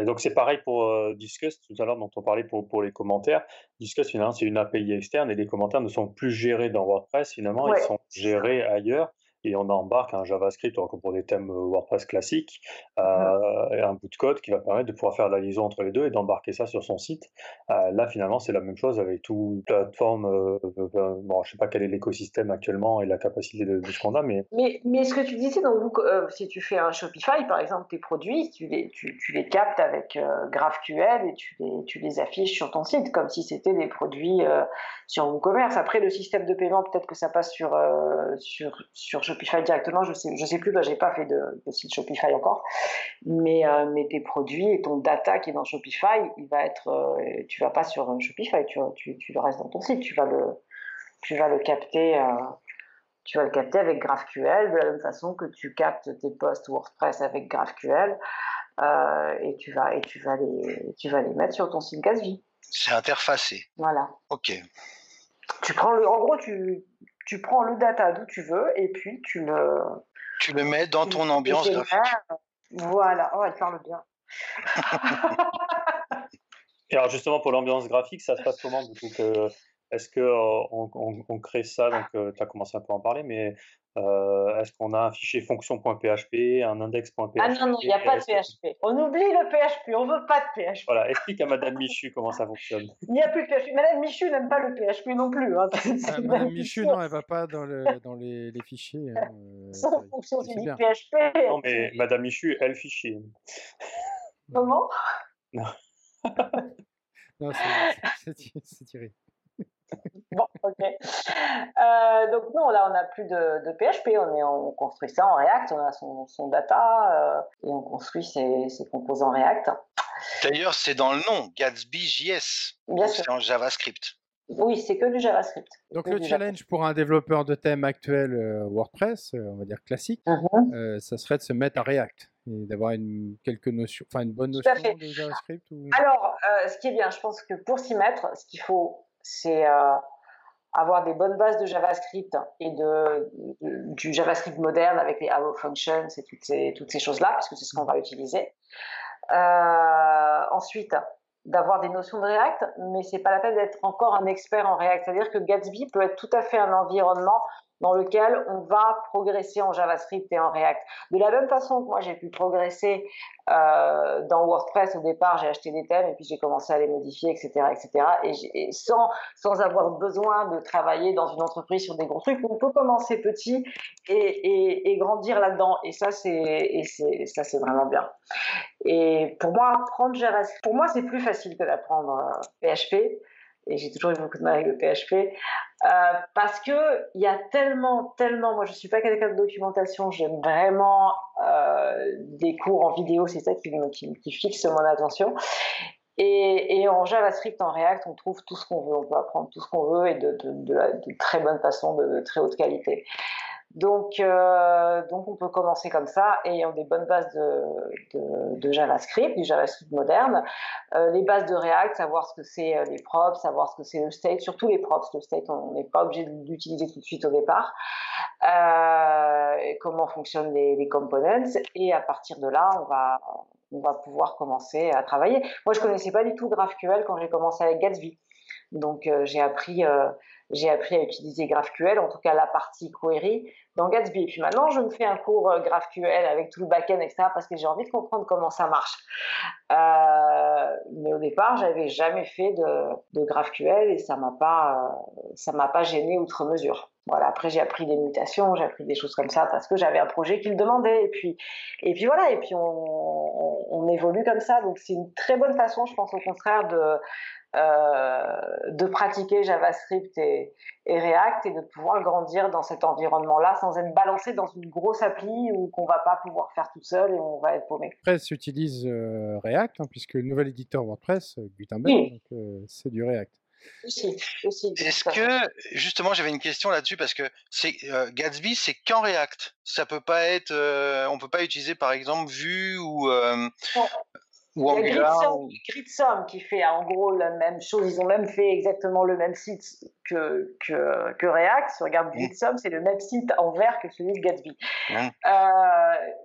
[SPEAKER 5] et donc c'est pareil pour euh, Discuss, tout à l'heure dont on parlait pour, pour les commentaires. Discuss finalement c'est une API externe et les commentaires ne sont plus gérés dans WordPress finalement, ils sont gérés ailleurs et on embarque un JavaScript pour des thèmes euh, WordPress classiques euh, et un bout de code qui va permettre de pouvoir faire la liaison entre les deux et d'embarquer ça sur son site. Euh, là, finalement, c'est la même chose avec toute plateforme. bon, je sais pas quel est l'écosystème actuellement et la capacité de, ce qu'on a, mais...
[SPEAKER 4] mais... mais. ce que tu disais, donc, si tu fais un Shopify, par exemple, tes produits, tu les, tu, tu les captes avec GraphQL et tu les, tu les affiches sur ton site comme si c'était des produits sur WooCommerce. Après, le système de paiement, peut-être que ça passe sur, sur, sur Shopify directement, je sais, je sais plus, bah, j'ai pas fait de, site Shopify encore, mais, euh, mais tes produits et ton data qui est dans Shopify, il va être, euh, tu vas pas sur Shopify, tu, tu, tu, le restes dans ton site, tu vas le, tu vas le capter. Euh, tu vas le capter avec GraphQL de la même façon que tu captes tes posts WordPress avec GraphQL et tu vas et tu vas les tu vas les mettre sur ton site Gatsby.
[SPEAKER 3] C'est interfacé.
[SPEAKER 4] Voilà.
[SPEAKER 3] Ok.
[SPEAKER 4] Tu prends le, en gros tu tu prends le data d'où tu veux et puis tu le.
[SPEAKER 3] Tu le mets dans ton ambiance graphique.
[SPEAKER 4] Voilà, oh, elle parle bien.
[SPEAKER 5] et alors justement pour l'ambiance graphique, ça se passe comment Est-ce qu'on euh, on, crée ça? Donc euh, tu as commencé un peu à en parler, mais euh, est-ce qu'on a un fichier fonction.php, un index.php
[SPEAKER 4] Ah non, non, il n'y a pas de PHP. On oublie le PHP, on ne veut pas de PHP.
[SPEAKER 5] Voilà, explique à Madame Michu comment ça fonctionne.
[SPEAKER 4] Il n'y a plus de PHP. Madame Michu n'aime pas le PHP non plus. Hein.
[SPEAKER 2] Ah, Madame Michu, non, elle ne va pas dans, le, dans les, les, fichiers. Hein,
[SPEAKER 4] euh, Sans fonction unique PHP.
[SPEAKER 5] Non, mais Madame Michu, elle fichier.
[SPEAKER 4] Comment?
[SPEAKER 2] Non. non, c'est tiré
[SPEAKER 4] bon, ok. Euh, donc non, là, on n'a plus de, PHP, on, est, on construit ça en React, on a son, son data euh, et on construit ses, ses composants React.
[SPEAKER 3] D'ailleurs, c'est dans le nom, Gatsby.js. Bien sûr. C'est en JavaScript.
[SPEAKER 4] Oui, c'est que du JavaScript.
[SPEAKER 2] Donc le challenge pour un développeur de thème actuel euh, WordPress, on va dire classique, mhm. ça serait de se mettre à React et d'avoir une, quelques notions, enfin une bonne notion de JavaScript
[SPEAKER 4] Alors, ce qui est bien, je pense que pour s'y mettre, ce qu'il faut c'est euh, avoir des bonnes bases de JavaScript et de, du JavaScript moderne avec les arrow functions et toutes ces, toutes ces choses-là, parce que c'est ce qu'on va utiliser. Euh, ensuite, d'avoir des notions de React, mais c'est pas la peine d'être encore un expert en React. C'est-à-dire que Gatsby peut être tout à fait un environnement dans lequel on va progresser en JavaScript et en React. De la même façon que moi j'ai pu progresser euh, dans WordPress au départ, j'ai acheté des thèmes et puis j'ai commencé à les modifier, etc., etc. Et, sans sans avoir besoin de travailler dans une entreprise sur des gros trucs, on peut commencer petit et, et, grandir là-dedans. Et ça c'est ça c'est vraiment bien. Et pour moi apprendre JavaScript, pour moi c'est plus facile que d'apprendre PHP. Et j'ai toujours eu beaucoup de mal avec le PHP, euh, parce que il y a tellement, tellement, moi je suis pas quelqu'un de documentation, j'aime vraiment euh, des cours en vidéo, c'est ça qui, qui, qui, fixe mon attention. Et, en JavaScript, en React, on trouve tout ce qu'on veut, on peut apprendre tout ce qu'on veut et de, très bonne façon, de, très haute qualité. Donc, euh, donc on peut commencer comme ça, ayant des bonnes bases de, de, JavaScript, du JavaScript moderne, euh, les bases de React, savoir ce que c'est euh, les props, savoir ce que c'est le state, surtout les props. Le state, on n'est pas obligé d'utiliser tout de suite au départ. comment fonctionnent les, les components, et à partir de là, on va, on va pouvoir commencer à travailler. Moi, je connaissais pas du tout GraphQL quand j'ai commencé avec Gatsby. Donc, j'ai appris j'ai appris à utiliser GraphQL, en tout cas la partie query dans Gatsby. Et puis maintenant, je me fais un cours euh, GraphQL avec tout le backend, etc., parce que j'ai envie de comprendre comment ça marche. Euh, mais au départ, j'avais jamais fait de, de, GraphQL et ça m'a pas, euh, ça m'a pas gêné outre mesure. Voilà. Après, j'ai appris des mutations, j'ai appris des choses comme ça parce que j'avais un projet qui le demandait. Et puis, et puis voilà. Et puis on, on, évolue comme ça. Donc c'est une très bonne façon, je pense au contraire de euh, de pratiquer JavaScript et, React et de pouvoir grandir dans cet environnement-là sans être balancé dans une grosse appli ou qu'on va pas pouvoir faire tout seul et on va être paumé.
[SPEAKER 2] WordPress utilise euh, React hein, puisque le nouvel éditeur WordPress, euh, Gutenberg, c'est du React.
[SPEAKER 4] Aussi, aussi,
[SPEAKER 3] Est-ce que justement j'avais une question là-dessus parce que c'est Gatsby c'est qu'en React. Ça peut pas être, on peut pas utiliser par exemple Vue ou
[SPEAKER 4] ou Il y a qui fait en gros la même chose. Ils ont même fait exactement le même site que, que, que React. Si on regarde Gritsum, c'est le même site en vert que celui de Gatsby. Euh,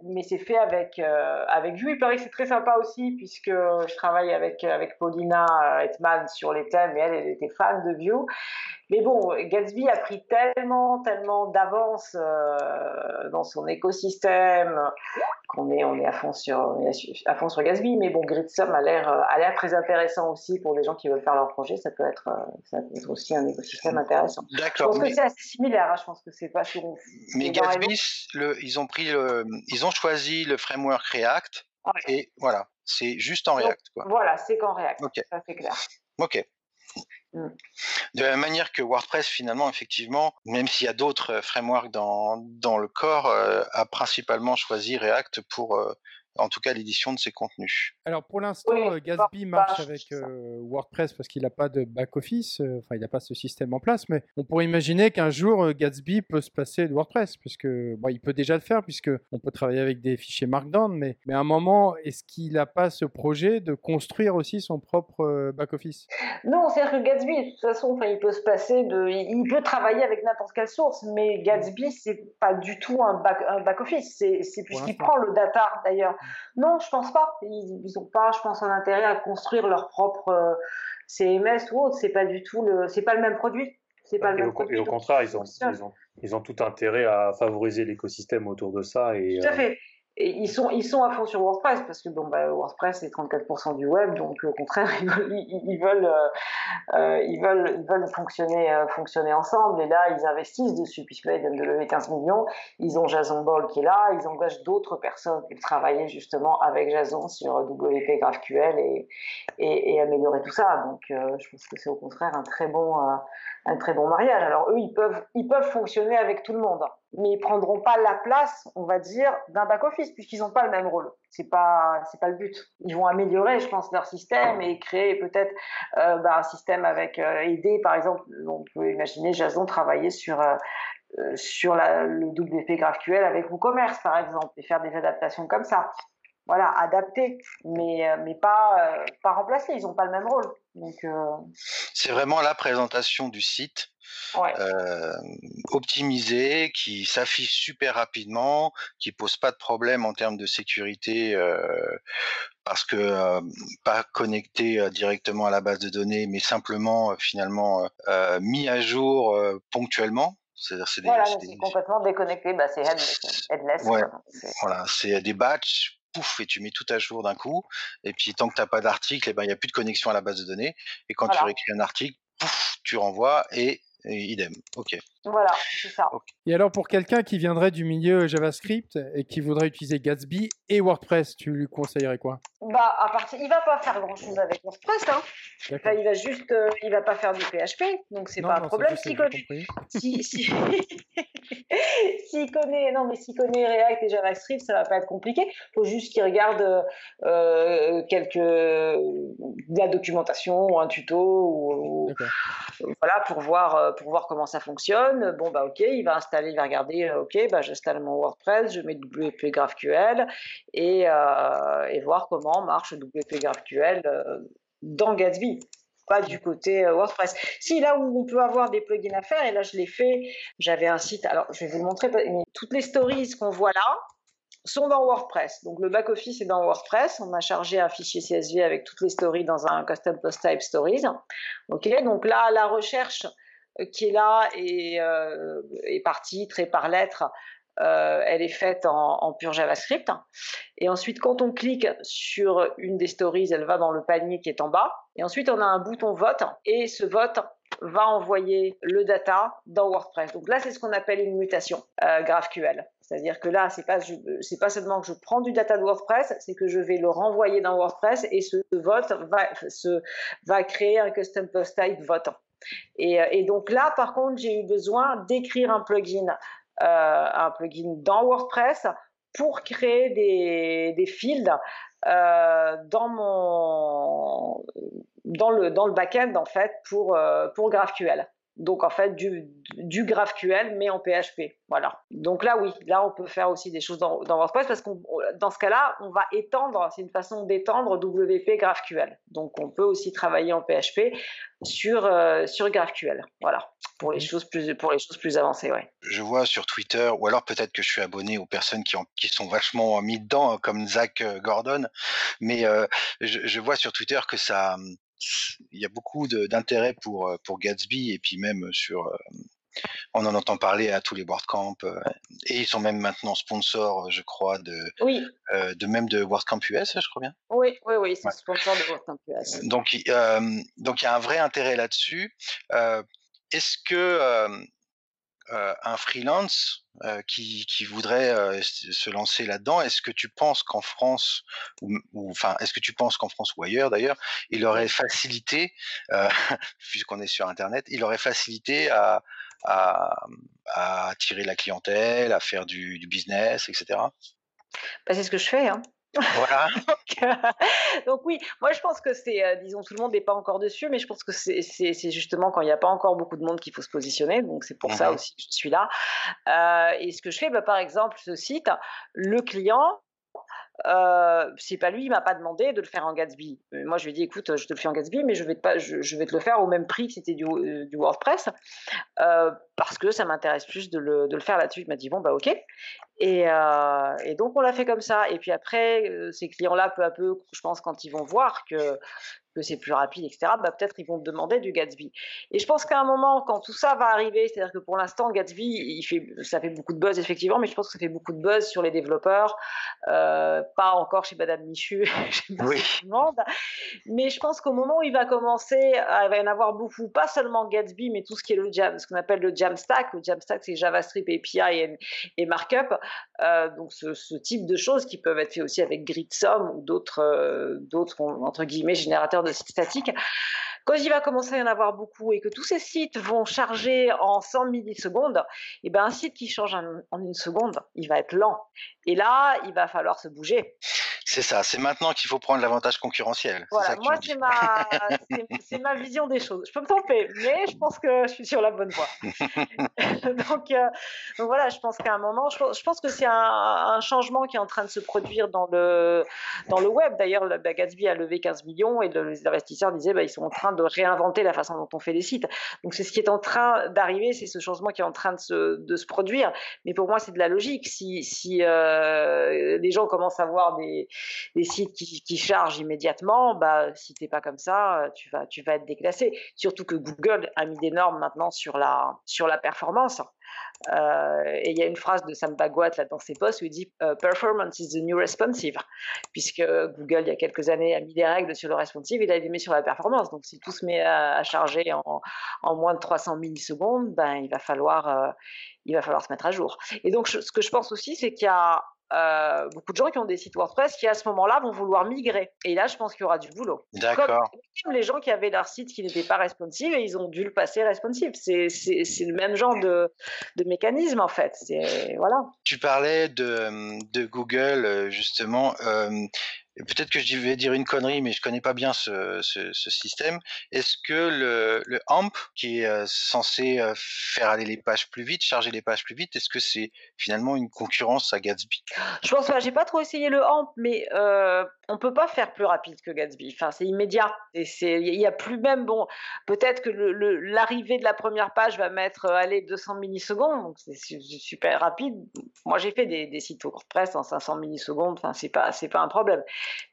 [SPEAKER 4] mais c'est fait avec, euh, avec Vue. Il paraît que c'est très sympa aussi, puisque je travaille avec, avec Paulina Hetman sur les thèmes et elle, elle était fan de Vue. Mais bon, Gatsby a pris tellement, tellement d'avance euh, dans son écosystème qu'on est, on est à fond sur, à fond sur Gatsby. Mais bon, Gritsum a l'air, a l'air très intéressant aussi pour des gens qui veulent faire leur projet. Ça peut être, ça peut être aussi un écosystème intéressant. D'accord. Je pense que c'est assez similaire. Hein. Je pense que c'est pas sur.
[SPEAKER 3] Mais Gatsby, le, ils ont pris, le, ils ont choisi le framework React. Et voilà, c'est juste en React. Quoi.
[SPEAKER 4] Voilà, c'est qu'en React. Ça c'est clair.
[SPEAKER 3] Ok. Mm. De la même manière que WordPress, finalement, effectivement, même s'il y a d'autres frameworks dans, dans le corps, euh, a principalement choisi React pour euh, en tout cas l'édition de ses contenus.
[SPEAKER 2] Alors pour l'instant, euh, Gatsby marche avec euh, WordPress parce qu'il n'a pas de back-office, euh, enfin il n'a pas ce système en place, mais on pourrait imaginer qu'un jour Gatsby peut se passer de WordPress, puisque bon, il peut déjà le faire, puisque on peut travailler avec des fichiers Markdown, mais, mais à un moment, est-ce qu'il n'a pas ce projet de construire aussi son propre back-office?
[SPEAKER 4] Non, c'est-à-dire que Gatsby, de toute façon, enfin, il peut se passer de... Il peut travailler avec n'importe quelle source, mais Gatsby, c'est pas du tout un back-office, c'est puisqu'il prend le data d'ailleurs. Non, je pense pas. Ils n'ont pas, je pense, un intérêt à construire leur propre euh, CMS ou autre. C'est pas du tout le, c'est pas le même produit. C'est pas
[SPEAKER 5] et,
[SPEAKER 4] le même
[SPEAKER 5] au, produit, et au contraire, ils ont, ils ont, ils, ont, tout intérêt à favoriser l'écosystème autour de ça. Et,
[SPEAKER 4] tout à fait ils sont, ils sont à fond sur WordPress parce que bon, bah, WordPress c'est 34% du web, donc au contraire ils veulent, ils, veulent, euh, euh, ils veulent, ils veulent fonctionner, euh, fonctionner ensemble. Et là ils investissent dessus puisque là ils viennent de lever 15 millions. Ils ont Jason Ball qui est là, ils engagent d'autres personnes pour travailler justement avec Jason sur WP GraphQL et, et, et améliorer tout ça. Donc je pense que c'est au contraire un très bon, un très bon mariage. Alors eux ils peuvent, ils peuvent fonctionner avec tout le monde mais ils prendront pas la place, on va dire, d'un back office puisqu'ils n'ont pas le même rôle. C'est pas, pas le but. Ils vont améliorer, je pense, leur système et créer peut-être euh, bah, un système avec euh, aider, par exemple, on peut imaginer Jason travailler sur euh, sur la, le WP GraphQL avec WooCommerce, par exemple, et faire des adaptations comme ça. Voilà, adapter, mais mais pas pas remplacer. Ils n'ont pas le même rôle.
[SPEAKER 3] C'est vraiment la présentation du site euh, optimisé, qui s'affiche super rapidement, qui pose pas de problème en termes de sécurité euh, parce que euh, pas connecté directement à la base de données, mais simplement finalement mis à jour ponctuellement.
[SPEAKER 4] C'est voilà, complètement déconnecté, bah, c'est headless.
[SPEAKER 3] voilà, c'est des batchs pouf, et tu mets tout à jour d'un coup. Et puis, tant que tu n'as pas d'article, eh ben, il n'y a plus de connexion à la base de données. Et quand tu réécris un article, pouf, tu renvoies et idem. Ok.
[SPEAKER 4] Voilà, c'est ça.
[SPEAKER 2] Et alors, pour quelqu'un qui viendrait du milieu JavaScript et qui voudrait utiliser Gatsby et WordPress, tu lui conseillerais quoi?
[SPEAKER 4] Bah, à partir, il va pas faire grand chose avec WordPress, hein. il va juste, euh, il va pas faire du PHP, donc c'est pas un problème. S'il connaît, si, si... connaît, non, mais s'il connaît React et JavaScript, ça va pas être compliqué. Il faut juste qu'il regarde euh, quelques, de la documentation ou un tuto, ou, voilà, pour voir, euh, pour voir comment ça fonctionne bon bah ok, il va installer, il va regarder, ok, bah j'installe mon WordPress, je mets WP GraphQL et, et voir comment marche WP GraphQL dans Gatsby pas du côté WordPress. Si, là où on peut avoir des plugins à faire, et là je l'ai fait, j'avais un site, alors je vais vous montrer, toutes les stories qu'on voit là, sont dans WordPress. Donc le back-office est dans WordPress. On a chargé un fichier CSV avec toutes les stories dans un custom post type stories. Ok, donc là, la recherche euh, qui est là est, euh, est partie trait par lettre. Euh, elle est faite en, en, pur JavaScript. Et ensuite, quand on clique sur une des stories, elle va dans le panier qui est en bas. Et ensuite, on a un bouton vote. Et ce vote va envoyer le data dans WordPress. Donc là, c'est ce qu'on appelle une mutation euh, GraphQL. C'est-à-dire que là, c'est pas pas seulement que je prends du data de WordPress, c'est que je vais le renvoyer dans WordPress et ce vote va va créer un custom post type vote. Et, euh, et donc là, par contre, j'ai eu besoin d'écrire un plugin, euh, un plugin dans WordPress pour créer des, fields euh, dans le dans le backend en fait pour GraphQL. Donc en fait du, du GraphQL mais en PHP. Voilà. Donc là oui, là on peut faire aussi des choses dans, dans WordPress parce qu'on dans ce cas-là, on va étendre, c'est une façon d'étendre WP GraphQL. Donc on peut aussi travailler en PHP sur euh, sur GraphQL. Voilà. Pour les choses plus pour les choses plus avancées, ouais.
[SPEAKER 3] Je vois sur Twitter ou alors peut-être que je suis abonné aux personnes qui ont qui sont vachement mis dedans comme Zach euh, Gordon, mais euh, je, je vois sur Twitter que ça il y a beaucoup d'intérêt pour, euh, pour Gatsby et puis même sur. Euh, on en entend parler à tous les WordCamp euh, et ils sont même maintenant sponsors, je crois, de,
[SPEAKER 4] oui.
[SPEAKER 3] de même de WordCamp US, je crois bien.
[SPEAKER 4] Oui, oui, oui, c'est sponsor de WordCamp US.
[SPEAKER 3] Donc, donc il y a un vrai intérêt là-dessus. Est-ce que un freelance euh, qui, qui, voudrait euh, se lancer là-dedans, est-ce que tu penses qu'en France, ou, enfin, est-ce que tu penses qu'en France ou ailleurs d'ailleurs, il aurait facilité, puisqu'on est sur Internet, il aurait facilité à, à, à attirer la clientèle, à faire du, du business, etc.
[SPEAKER 4] Bah, c'est ce que je fais. Hein.
[SPEAKER 3] Voilà.
[SPEAKER 4] Euh, donc, oui, moi je pense que c'est, euh, disons, tout le monde n'est pas encore dessus, mais je pense que c'est justement quand il n'y a pas encore beaucoup de monde qu'il faut se positionner. Donc c'est pour ça mmh aussi que je suis là. Euh, et ce que je fais, bah, par exemple, ce site, le client, euh, c'est pas lui, il m'a pas demandé de le faire en Gatsby. Moi, je lui ai dit, écoute, je te le fais en Gatsby, mais je vais, te le faire au même prix que c'était du, du, WordPress, euh, parce que ça m'intéresse plus de le, faire là-dessus. Il m'a dit, bon, bah ok. Et, euh, donc, on l'a fait comme ça. Et puis après, ces clients-là, peu à peu, je pense, quand ils vont voir que c'est plus rapide, etc., bah, peut-être ils vont demander du Gatsby. Et je pense qu'à un moment, quand tout ça va arriver, c'est-à-dire que pour l'instant, Gatsby, ça fait beaucoup de buzz, effectivement, mais je pense que ça fait beaucoup de buzz sur les développeurs, euh, pas encore chez Madame Michu, chez oui. monde, mais je pense qu'au moment où il va commencer, il va y en avoir beaucoup, pas seulement Gatsby, mais tout ce qui est le Jam, ce qu'on appelle le Jamstack. Le Jamstack, c'est JavaScript, API et, et Markup. Euh, donc ce, ce, type de choses qui peuvent être fait aussi avec GridSum ou d'autres, euh, d'autres entre guillemets générateurs de sites statiques. Quand il va commencer à y en avoir beaucoup et que tous ces sites vont charger en 100 millisecondes, et eh ben un site qui change en, une seconde, il va être lent. Et là, il va falloir se bouger.
[SPEAKER 3] C'est ça, c'est maintenant qu'il faut prendre l'avantage concurrentiel.
[SPEAKER 4] Voilà, moi c'est ma, ma, vision des choses. Je peux me tromper, mais je pense que je suis sur la bonne voie. donc, euh, donc, voilà, je pense qu'à un moment, je, pense que c'est un, un, changement qui est en train de se produire dans le, dans le web. D'ailleurs, Gatsby a levé 15 millions et les investisseurs disaient bah, ils sont en train de réinventer la façon dont on fait les sites. Donc c'est ce qui est en train d'arriver, c'est ce changement qui est en train de se, de se produire. Mais pour moi, c'est de la logique. Si, si euh, les gens commencent à voir des des sites qui, chargent immédiatement, bah, si tu n'es pas comme ça, euh, tu vas, tu vas être déclassé. Surtout que Google a mis des normes maintenant sur la, sur la performance. Euh, et il y a une phrase de Sam Bagwat là dans ses posts où il dit euh, Performance is the new responsive, puisque Google il y a quelques années a mis des règles sur le responsive, il a mis sur la performance. Donc si tout se met à, charger en, en, moins de 300 millisecondes, ben il va falloir il va falloir se mettre à jour. Et donc ce que je pense aussi c'est qu'il y a euh, beaucoup de gens qui ont des sites WordPress qui à ce moment-là vont vouloir migrer. Et là, je pense qu'il y aura du boulot.
[SPEAKER 3] D'accord.
[SPEAKER 4] Comme les gens qui avaient leur site qui n'était pas responsive et ils ont dû le passer responsive. C'est le même genre de, de mécanisme en fait. Voilà.
[SPEAKER 3] Tu parlais de, de Google euh, justement. Euh, peut-être que je vais dire une connerie, mais je connais pas bien ce, système. Est-ce que le, le, AMP, qui est euh, censé euh, faire aller les pages plus vite, charger les pages plus vite, est-ce que c'est finalement une concurrence à Gatsby?
[SPEAKER 4] Je pense pas. J'ai pas trop essayé le AMP, mais euh, on peut pas faire plus rapide que Gatsby. Enfin, c'est immédiat. Et c'est, il y a plus même bon. Peut-être que l'arrivée de la première page va mettre aller 200 millisecondes, donc c'est super rapide. Moi, j'ai fait des, sites WordPress en 500 millisecondes. Enfin, c'est pas, c'est pas un problème.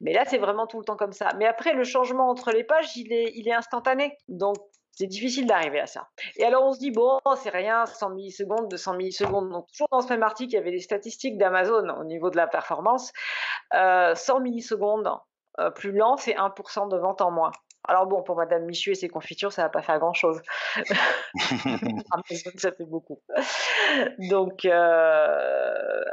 [SPEAKER 4] Mais là, c'est vraiment tout le temps comme ça. Mais après, le changement entre les pages, il est, instantané. Donc, c'est difficile d'arriver à ça. Et alors, on se dit, bon, c'est rien, 100 millisecondes, 200 millisecondes. Donc, toujours dans ce même article, il y avait des statistiques d'Amazon au niveau de la performance. 100 euh, millisecondes euh, plus lent, c'est 1% de vente en moins. Alors bon, pour Madame Michu et ses confitures, ça va pas faire grand-chose. ça fait beaucoup. Donc, euh,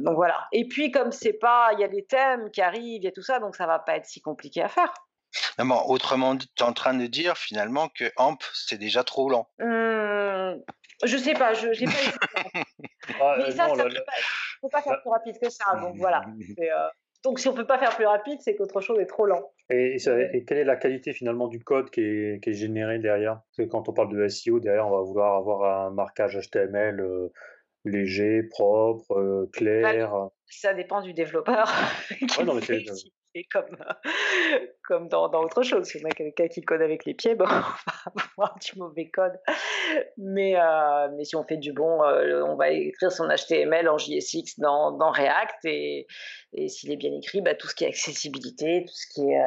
[SPEAKER 4] donc voilà. Et puis comme c'est pas, il y a les thèmes qui arrivent, il y a tout ça, donc ça va pas être si compliqué à faire.
[SPEAKER 3] Non, autrement dit, tu es en train de dire finalement que AMP, c'est déjà trop lent.
[SPEAKER 4] Hum, je sais pas, je n'ai pas ah, Mais ça, ça ne peut pas faire plus rapide que ça. Donc voilà. Euh, donc si on ne peut pas faire plus rapide, c'est qu'autre chose est trop lent.
[SPEAKER 5] Et, quelle est la qualité finalement du code qui est, qui est généré derrière? Parce que quand on parle de SEO, derrière, on va vouloir avoir un marquage HTML euh, léger, propre, euh, clair.
[SPEAKER 4] Ça dépend du développeur. Ouais, non, mais c'est comme, comme dans, dans, autre chose. Si on a quelqu'un qui code avec les pieds, bon, on va avoir du mauvais code. Mais, euh, mais si on fait du bon, euh, on va écrire son HTML en JSX dans, dans React. Et, et s'il est bien écrit, bah, tout ce qui est accessibilité, tout ce qui est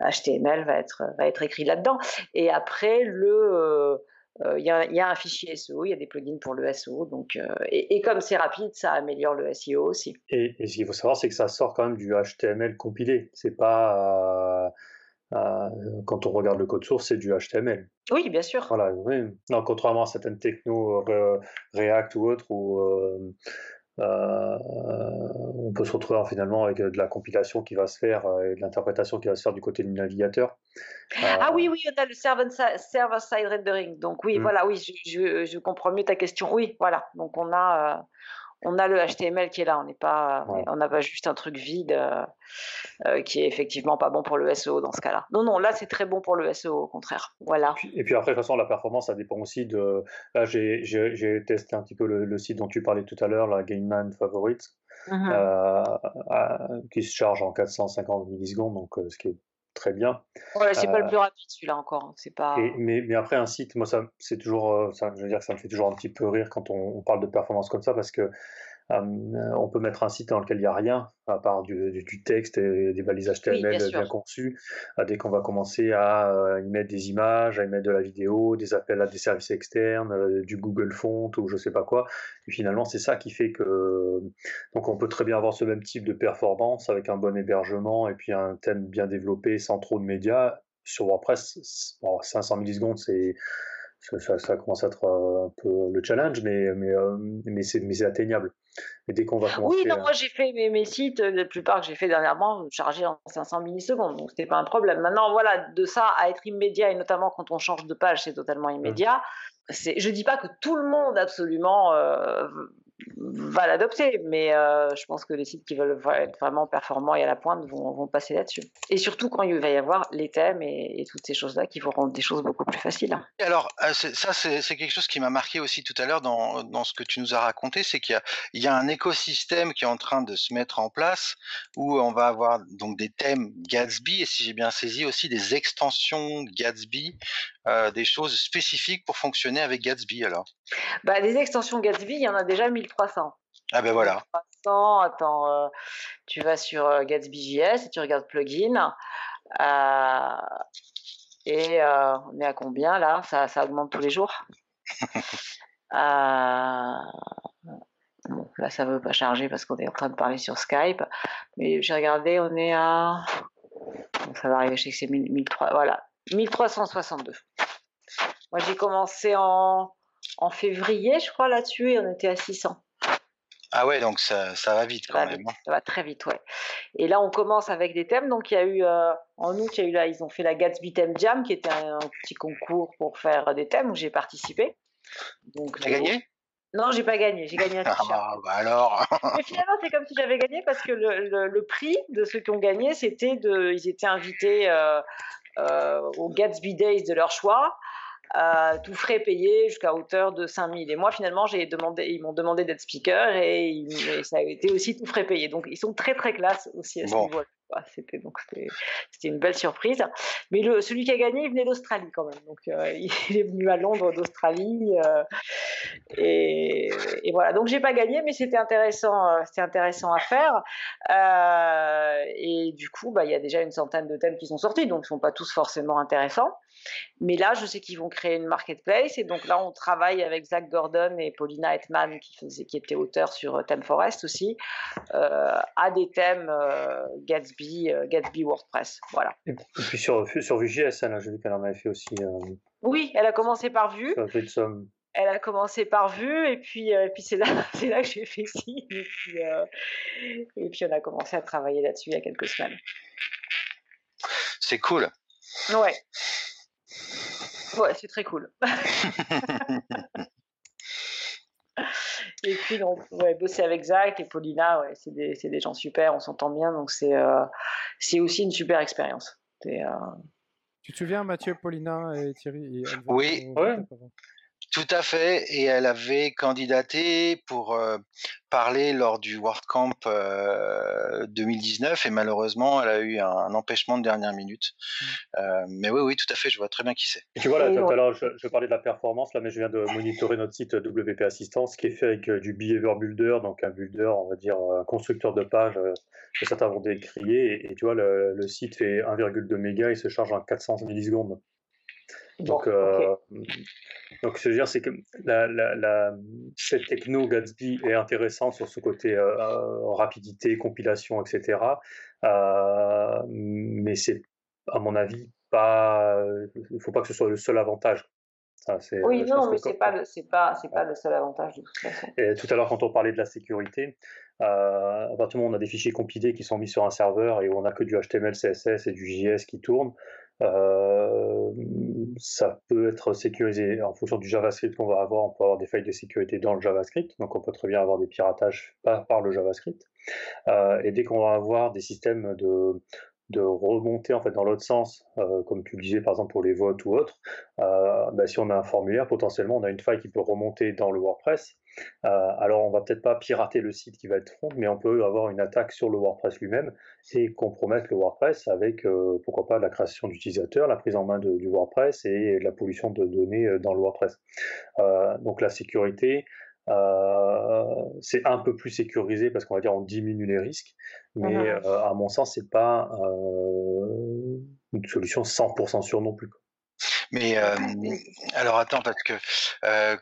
[SPEAKER 4] HTML va être, va être écrit là-dedans. Et après, le il y, a un fichier SEO, il y a des plugins pour le SEO, donc euh, et, comme c'est rapide, ça améliore le SEO aussi.
[SPEAKER 5] Et, ce qu'il faut savoir, c'est que ça sort quand même du HTML compilé. C'est pas euh, euh, quand on regarde le code source, c'est du HTML.
[SPEAKER 4] Oui, bien sûr.
[SPEAKER 5] Voilà, Non, contrairement à certaines technos React ou autres où euh, on peut se retrouver finalement avec de la compilation qui va se faire et de l'interprétation qui va se faire du côté du navigateur.
[SPEAKER 4] ah oui, oui, on a le server-side rendering. Donc oui, mmh. voilà, oui, je, je, comprends mieux ta question. Oui, voilà. Donc on a, on a le HTML qui est là, on n'est pas, on n'a pas juste un truc vide euh, euh, qui est effectivement pas bon pour le SEO dans ce cas-là. Non, non, là c'est très bon pour le SEO, au contraire. Voilà.
[SPEAKER 5] Et puis après, de toute façon, la performance, ça dépend aussi de. Là, j'ai testé un petit peu le, site dont tu parlais tout à l'heure, la Gainman Favorites, mmh euh, qui se charge en 450 millisecondes, donc ce qui est très bien.
[SPEAKER 4] Ouais, c'est pas le plus rapide celui-là encore. Hein, c'est pas.
[SPEAKER 5] mais, mais, après un site, moi ça, c'est toujours, ça, je veux dire ça me fait toujours un petit peu rire quand on, on parle de performance comme ça parce que euh, on peut mettre un site dans lequel il n'y a rien, à part du, texte et des balises HTML bien, conçues. Euh, dès qu'on va commencer à euh, y mettre des images, à y mettre de la vidéo, des appels à des services externes, du Google Font ou je sais pas quoi. Et finalement, c'est ça qui fait que donc on peut très bien avoir ce même type de performance avec un bon hébergement et puis un thème bien développé sans trop de médias. Sur WordPress, 500 millisecondes, c'est ça, commence à être un peu le challenge, mais, mais, mais c'est atteignable. Et dès qu'on va
[SPEAKER 4] commencer. Oui, non, moi j'ai fait mes, mes, sites, la plupart que j'ai fait dernièrement, chargés en 500 millisecondes, donc c'était pas un problème. Maintenant, voilà, de ça à être immédiat, et notamment quand on change de page, c'est totalement mmh. immédiat. Je Je dis pas que tout le monde absolument euh, va l'adopter, mais euh, je pense que les sites qui veulent être vraiment performants et à la pointe vont, passer là-dessus. Et surtout quand il va y avoir les thèmes et, toutes ces choses-là qui vont rendre des choses beaucoup plus faciles.
[SPEAKER 3] Alors, euh, ça, c'est quelque chose qui m'a marqué aussi tout à l'heure dans, dans, ce que tu nous as raconté, c'est qu'il y, y, a un écosystème qui est en train de se mettre en place où on va avoir donc des thèmes Gatsby et si j'ai bien saisi aussi des extensions Gatsby, euh, des choses spécifiques pour fonctionner avec Gatsby alors?
[SPEAKER 4] Bah, des extensions Gatsby, il y en a déjà 1300.
[SPEAKER 3] Ah ben voilà.
[SPEAKER 4] 1300, attends, euh, tu vas sur euh, Gatsby.js et tu regardes plugin. Et on est à combien là? Ça, ça, augmente tous les jours. bon, là, ça ne veut pas charger parce qu'on est en train de parler sur Skype. Mais j'ai regardé, on est à. ça va arriver, je sais que c'est 1300. Voilà, 1362. Moi, j'ai commencé en en février, je crois, là-dessus, et on était à 600.
[SPEAKER 3] Ah ouais, donc ça, ça va vite quand même. Hein.
[SPEAKER 4] ça va très vite, ouais. Et là, on commence avec des thèmes. Donc, il y a eu, euh, en août, il y a eu là, ils ont fait la Gatsby Theme Jam, qui était un, petit concours pour faire des thèmes où j'ai participé.
[SPEAKER 3] Donc, T'as gagné?
[SPEAKER 4] Non, j'ai pas gagné. J'ai gagné un
[SPEAKER 3] Ah
[SPEAKER 4] t-shirt.
[SPEAKER 3] bah, bah alors.
[SPEAKER 4] Mais finalement, c'est comme si j'avais gagné parce que le, le- le prix de ceux qui ont gagné, c'était de. Ils étaient invités euh, euh, au Gatsby Days de leur choix. euh, tout frais payé jusqu'à hauteur de 5000. Et moi, finalement, j'ai demandé, ils m'ont demandé d'être speaker et, ça a été aussi tout frais payé. Donc, ils sont très, très classe aussi à ce
[SPEAKER 3] Bon.
[SPEAKER 4] niveau-là. Quoi. C'était donc c'était une belle surprise. Mais celui qui a gagné, il venait d'Australie quand même. Donc, euh, il est venu à Londres d'Australie. euh, et, voilà. Donc, j'ai pas gagné, mais c'était intéressant, euh, c'était intéressant à faire. Et du coup, bah, il y a déjà une centaine de thèmes qui sont sortis, donc ils sont pas tous forcément intéressants. Mais là, je sais qu'ils vont créer une marketplace, et donc là, on travaille avec Zach Gordon et Paulina Hetman, qui, faisait, qui étaient auteurs sur euh, Theme Forest aussi, euh, à des thèmes euh, Gatsby, euh, Gatsby WordPress. Voilà.
[SPEAKER 5] Et puis sur, sur elle, hein, j'ai vu qu'elle en avait fait aussi. Euh,
[SPEAKER 4] Oui, elle a commencé par Vue.
[SPEAKER 5] sur Gridsom.
[SPEAKER 4] Elle a commencé par Vue, et puis, euh, et puis c'est là, c'est là que j'ai fait signe, et puis, euh, et puis on a commencé à travailler là-dessus il y a quelques semaines.
[SPEAKER 3] C'est cool.
[SPEAKER 4] Ouais. Ouais, c'est très cool. et puis, donc, ouais, bosser avec Zach et Paulina, ouais, c'est des, c'est des gens super, on s'entend bien, donc c'est euh, c'est aussi une super expérience. Euh,
[SPEAKER 2] Tu te souviens, Mathieu, Paulina et Thierry et
[SPEAKER 3] Oui.
[SPEAKER 5] Ouais.
[SPEAKER 3] Tout à fait. Et elle avait candidaté pour euh, parler lors du WordCamp euh, 2019 et malheureusement, elle a eu un, un empêchement de dernière minute. Euh, mais oui, oui, tout à fait. Je vois très bien qui c'est.
[SPEAKER 5] Et tu vois, là,
[SPEAKER 4] Et
[SPEAKER 5] tout à l'heure, je, je parlais de la performance, là, mais je viens de monitorer notre site WP Assistance, qui est fait avec euh, du Behavior Builder, donc un builder, on va dire, un constructeur de pages euh, que certains vont décrier. Et, et tu vois, le, le site fait 1,2 mégas, il se charge en 400 millisecondes. Donc,
[SPEAKER 4] bon,
[SPEAKER 5] euh,
[SPEAKER 4] ok.
[SPEAKER 5] donc, je veux dire, c'est que la, la, la- cette techno Gatsby est intéressante sur ce côté euh, euh, rapidité, compilation, etc. Euh, mais c'est, à mon avis, pas. Il ne faut pas que ce soit le seul avantage. Ça,
[SPEAKER 4] Oui, non, mais c'est pas, le- c'est pas, c'est pas le seul avantage de toute façon.
[SPEAKER 5] et tout à l'heure, quand on parlait de la sécurité, euh, à partir du moment où on a des fichiers compilés qui sont mis sur un serveur et où on n'a que du HTML, CSS et du JS qui tournent, euh, ça peut être sécurisé. En fonction du JavaScript qu'on va avoir, on peut avoir des failles de sécurité dans le JavaScript, donc on peut très bien avoir des piratages par, le JavaScript. Euh, et dès qu'on va avoir des systèmes de de remonter en fait dans l'autre sens, euh, comme tu le disais par exemple pour les votes ou autres, euh, bah, si on a un formulaire, potentiellement on a une faille qui peut remonter dans le WordPress. Euh, alors on va peut-être pas pirater le site qui va être front, mais on peut avoir une attaque sur le WordPress lui-même et compromettre le WordPress avec euh, pourquoi pas la création d'utilisateurs, la prise en main du WordPress et la pollution de données dans le WordPress. Donc la sécurité, c'est un peu plus sécurisé parce qu'on va dire on diminue les risques, mais
[SPEAKER 4] Mhm.
[SPEAKER 5] euh, à mon sens c'est pas euh, une solution 100% sûre non plus.
[SPEAKER 3] Mais euh, alors attends, parce que euh,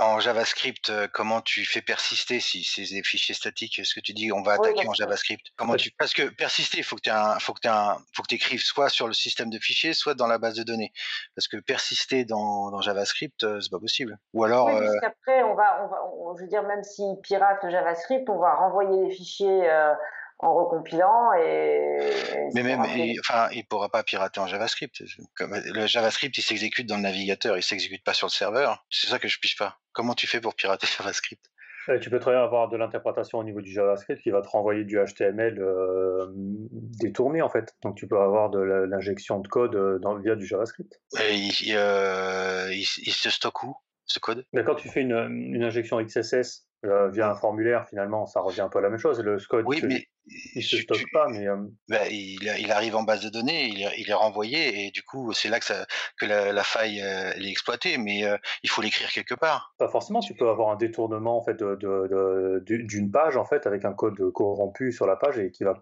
[SPEAKER 3] en JavaScript, euh, comment tu fais persister si c'est des fichiers statiques Est-ce que tu dis on va attaquer en. JavaScript? Comment tu Parce que persister, il faut que tu un, faut que tu un, faut que écrives soit sur le système de fichiers, soit dans la base de données. Parce que persister dans, dans JavaScript, euh, c'est pas possible. Ou alors,
[SPEAKER 4] Oui,
[SPEAKER 3] euh,
[SPEAKER 4] puisqu'après, on va, on va, on- je veux dire, même s'ils piratent le JavaScript, on va renvoyer les fichiers euh, en recompilant et. et
[SPEAKER 3] mais même, il, enfin, il pourra pas pirater en JavaScript. Comme, le JavaScript, il s'exécute dans le navigateur, il s'exécute pas sur le serveur. C'est ça que je pige pas. Comment tu fais pour pirater JavaScript?
[SPEAKER 5] Et tu peux très bien avoir de l'interprétation au niveau du JavaScript qui va te renvoyer du HTML euh, détourné en fait. Donc tu peux avoir de l'injection de code euh, dans, via du JavaScript.
[SPEAKER 3] Et il, euh, il, il se stocke où ce code?
[SPEAKER 5] Mais quand tu fais une, une injection XSS euh, via un formulaire, finalement, ça revient un peu à la même chose. Le code,
[SPEAKER 3] Oui, mais
[SPEAKER 5] il se stocke
[SPEAKER 3] tu-
[SPEAKER 5] pas, mais euh,
[SPEAKER 3] ben, il, il arrive en base de données, il est, il est renvoyé et du coup c'est là que, ça, que la, la faille euh, elle est exploitée, mais euh, il faut l'écrire quelque part.
[SPEAKER 5] pas forcément. Tu peux avoir un détournement en fait de- de- de- du- d'une page en fait avec un code corrompu sur la page et qui va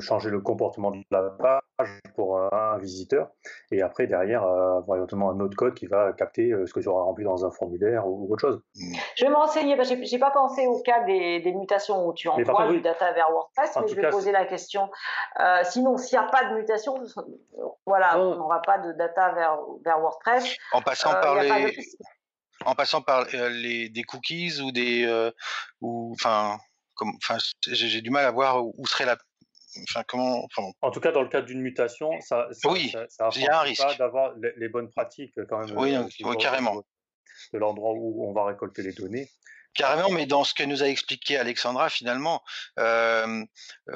[SPEAKER 5] changer le comportement de la page pour un, visiteur. Et après derrière, avoir éventuellement un autre code qui va capter ce que tu auras rempli dans un formulaire ou, ou autre chose.
[SPEAKER 4] Je vais me renseigner, parce que j'ai- pas pensé au cas des, des mutations où tu envoies du
[SPEAKER 5] oui.
[SPEAKER 4] data vers WordPress, mais
[SPEAKER 5] tout
[SPEAKER 4] je vais
[SPEAKER 5] cas,
[SPEAKER 4] poser la question. Euh, sinon, s'il n'y a pas de mutation, voilà,
[SPEAKER 5] Non.
[SPEAKER 4] on n'aura pas de data vers, vers WordPress.
[SPEAKER 3] En passant
[SPEAKER 4] Euh,
[SPEAKER 3] par les,
[SPEAKER 4] de-
[SPEAKER 3] en passant par euh, les des cookies ou des euh, ou enfin comme enfin j'ai du mal à voir où serait la enfin comment enfin.
[SPEAKER 5] En tout cas, dans le cadre d'une mutation, ça, ça,
[SPEAKER 3] Oui,
[SPEAKER 5] ça, ça
[SPEAKER 3] il y a un
[SPEAKER 5] affranchit pas
[SPEAKER 3] risque.
[SPEAKER 5] d'avoir les, les bonnes pratiques quand même.
[SPEAKER 3] Oui,
[SPEAKER 5] euh,
[SPEAKER 3] carrément.
[SPEAKER 5] De l'endroit où on va récolter les données.
[SPEAKER 3] Carrément, mais dans ce que nous a expliqué Alexandra, finalement, euh,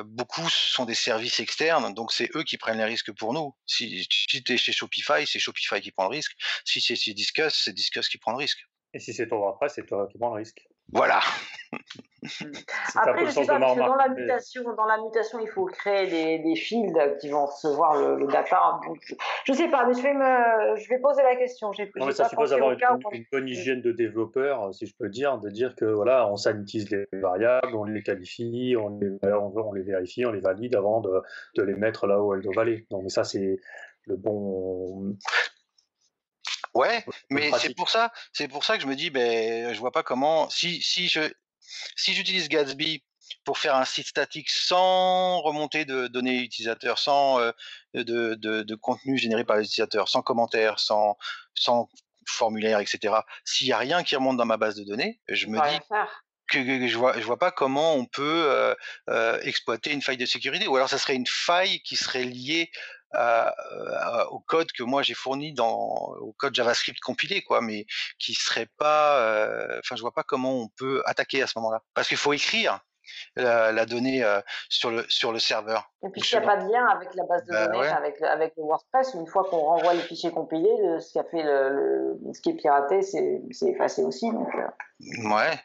[SPEAKER 3] beaucoup sont des services externes, donc c'est eux qui prennent les risques pour nous. Si, si tu es chez Shopify, c'est Shopify qui prend le risque. Si c'est chez Discuss, c'est Discuss qui prend le risque.
[SPEAKER 5] Et si c'est toi après, c'est toi qui prends le risque.
[SPEAKER 3] Voilà.
[SPEAKER 4] Après, je sais pas, parce que dans la, mutation, dans la mutation, il faut créer des, des fields qui vont recevoir le, data. Donc, je sais pas, mais je vais, me, je vais poser la question.
[SPEAKER 5] Non, mais ça suppose avoir une, une, bonne hygiène de développeur, si je peux dire, de dire que voilà, on sanitise les variables, on les qualifie, on les, on, les vérifie, on les valide avant de, de les mettre là où elles doivent aller. Donc, mais ça, c'est le bon.
[SPEAKER 3] Ouais, mais c'est pour ça, c'est pour ça que je me dis, ben, je vois pas comment, si, si je, si j'utilise Gatsby pour faire un site statique sans remontée de données utilisateurs, sans euh, de, de, de, contenu généré par les utilisateurs, sans commentaires, sans, sans formulaire, etc. S'il y a rien qui remonte dans ma base de données, je me dis que, je vois, je vois pas comment on peut euh, euh, exploiter une faille de sécurité. Ou alors, ça serait une faille qui serait liée au code que moi j'ai fourni dans au code JavaScript compilé quoi mais qui serait pas euh, enfin je vois pas comment on peut attaquer à ce moment-là parce qu'il faut écrire la, donnée sur le sur le serveur.
[SPEAKER 4] Et puis s'il n'y a pas de lien avec la base de bah données, avec, avec le WordPress, une fois qu'on renvoie les fichiers compilés, ce qui a fait le, ce qui est piraté, c'est effacé aussi. Donc,
[SPEAKER 3] euh. Ouais.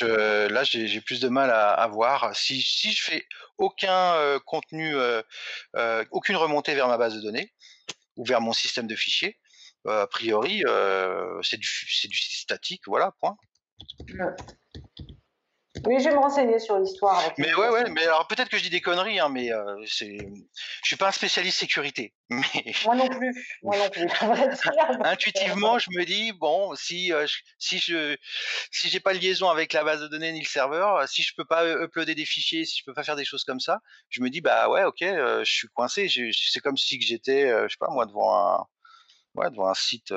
[SPEAKER 3] Là, j'ai plus de mal à, à, voir. Si, si je fais aucun euh, contenu, euh, euh, aucune remontée vers ma base de données ou vers mon système de fichiers, a priori, c'est du, du statique, voilà, point.
[SPEAKER 4] Oui, je vais me renseigner sur l'histoire.
[SPEAKER 3] Mais ouais, ouais, mais alors peut-être que je dis des conneries, hein, mais euh, c'est, je suis pas un spécialiste sécurité.
[SPEAKER 4] Mais... Moi non plus, moi non plus.
[SPEAKER 3] Intuitivement, je me dis bon, si euh, si je si j'ai pas de liaison avec la base de données ni le serveur, si je peux pas uploader des fichiers, si je peux pas faire des choses comme ça, je me dis bah ouais, ok, euh, je suis coincé. C'est comme si j'étais, je sais pas moi, devant un ouais, devant un site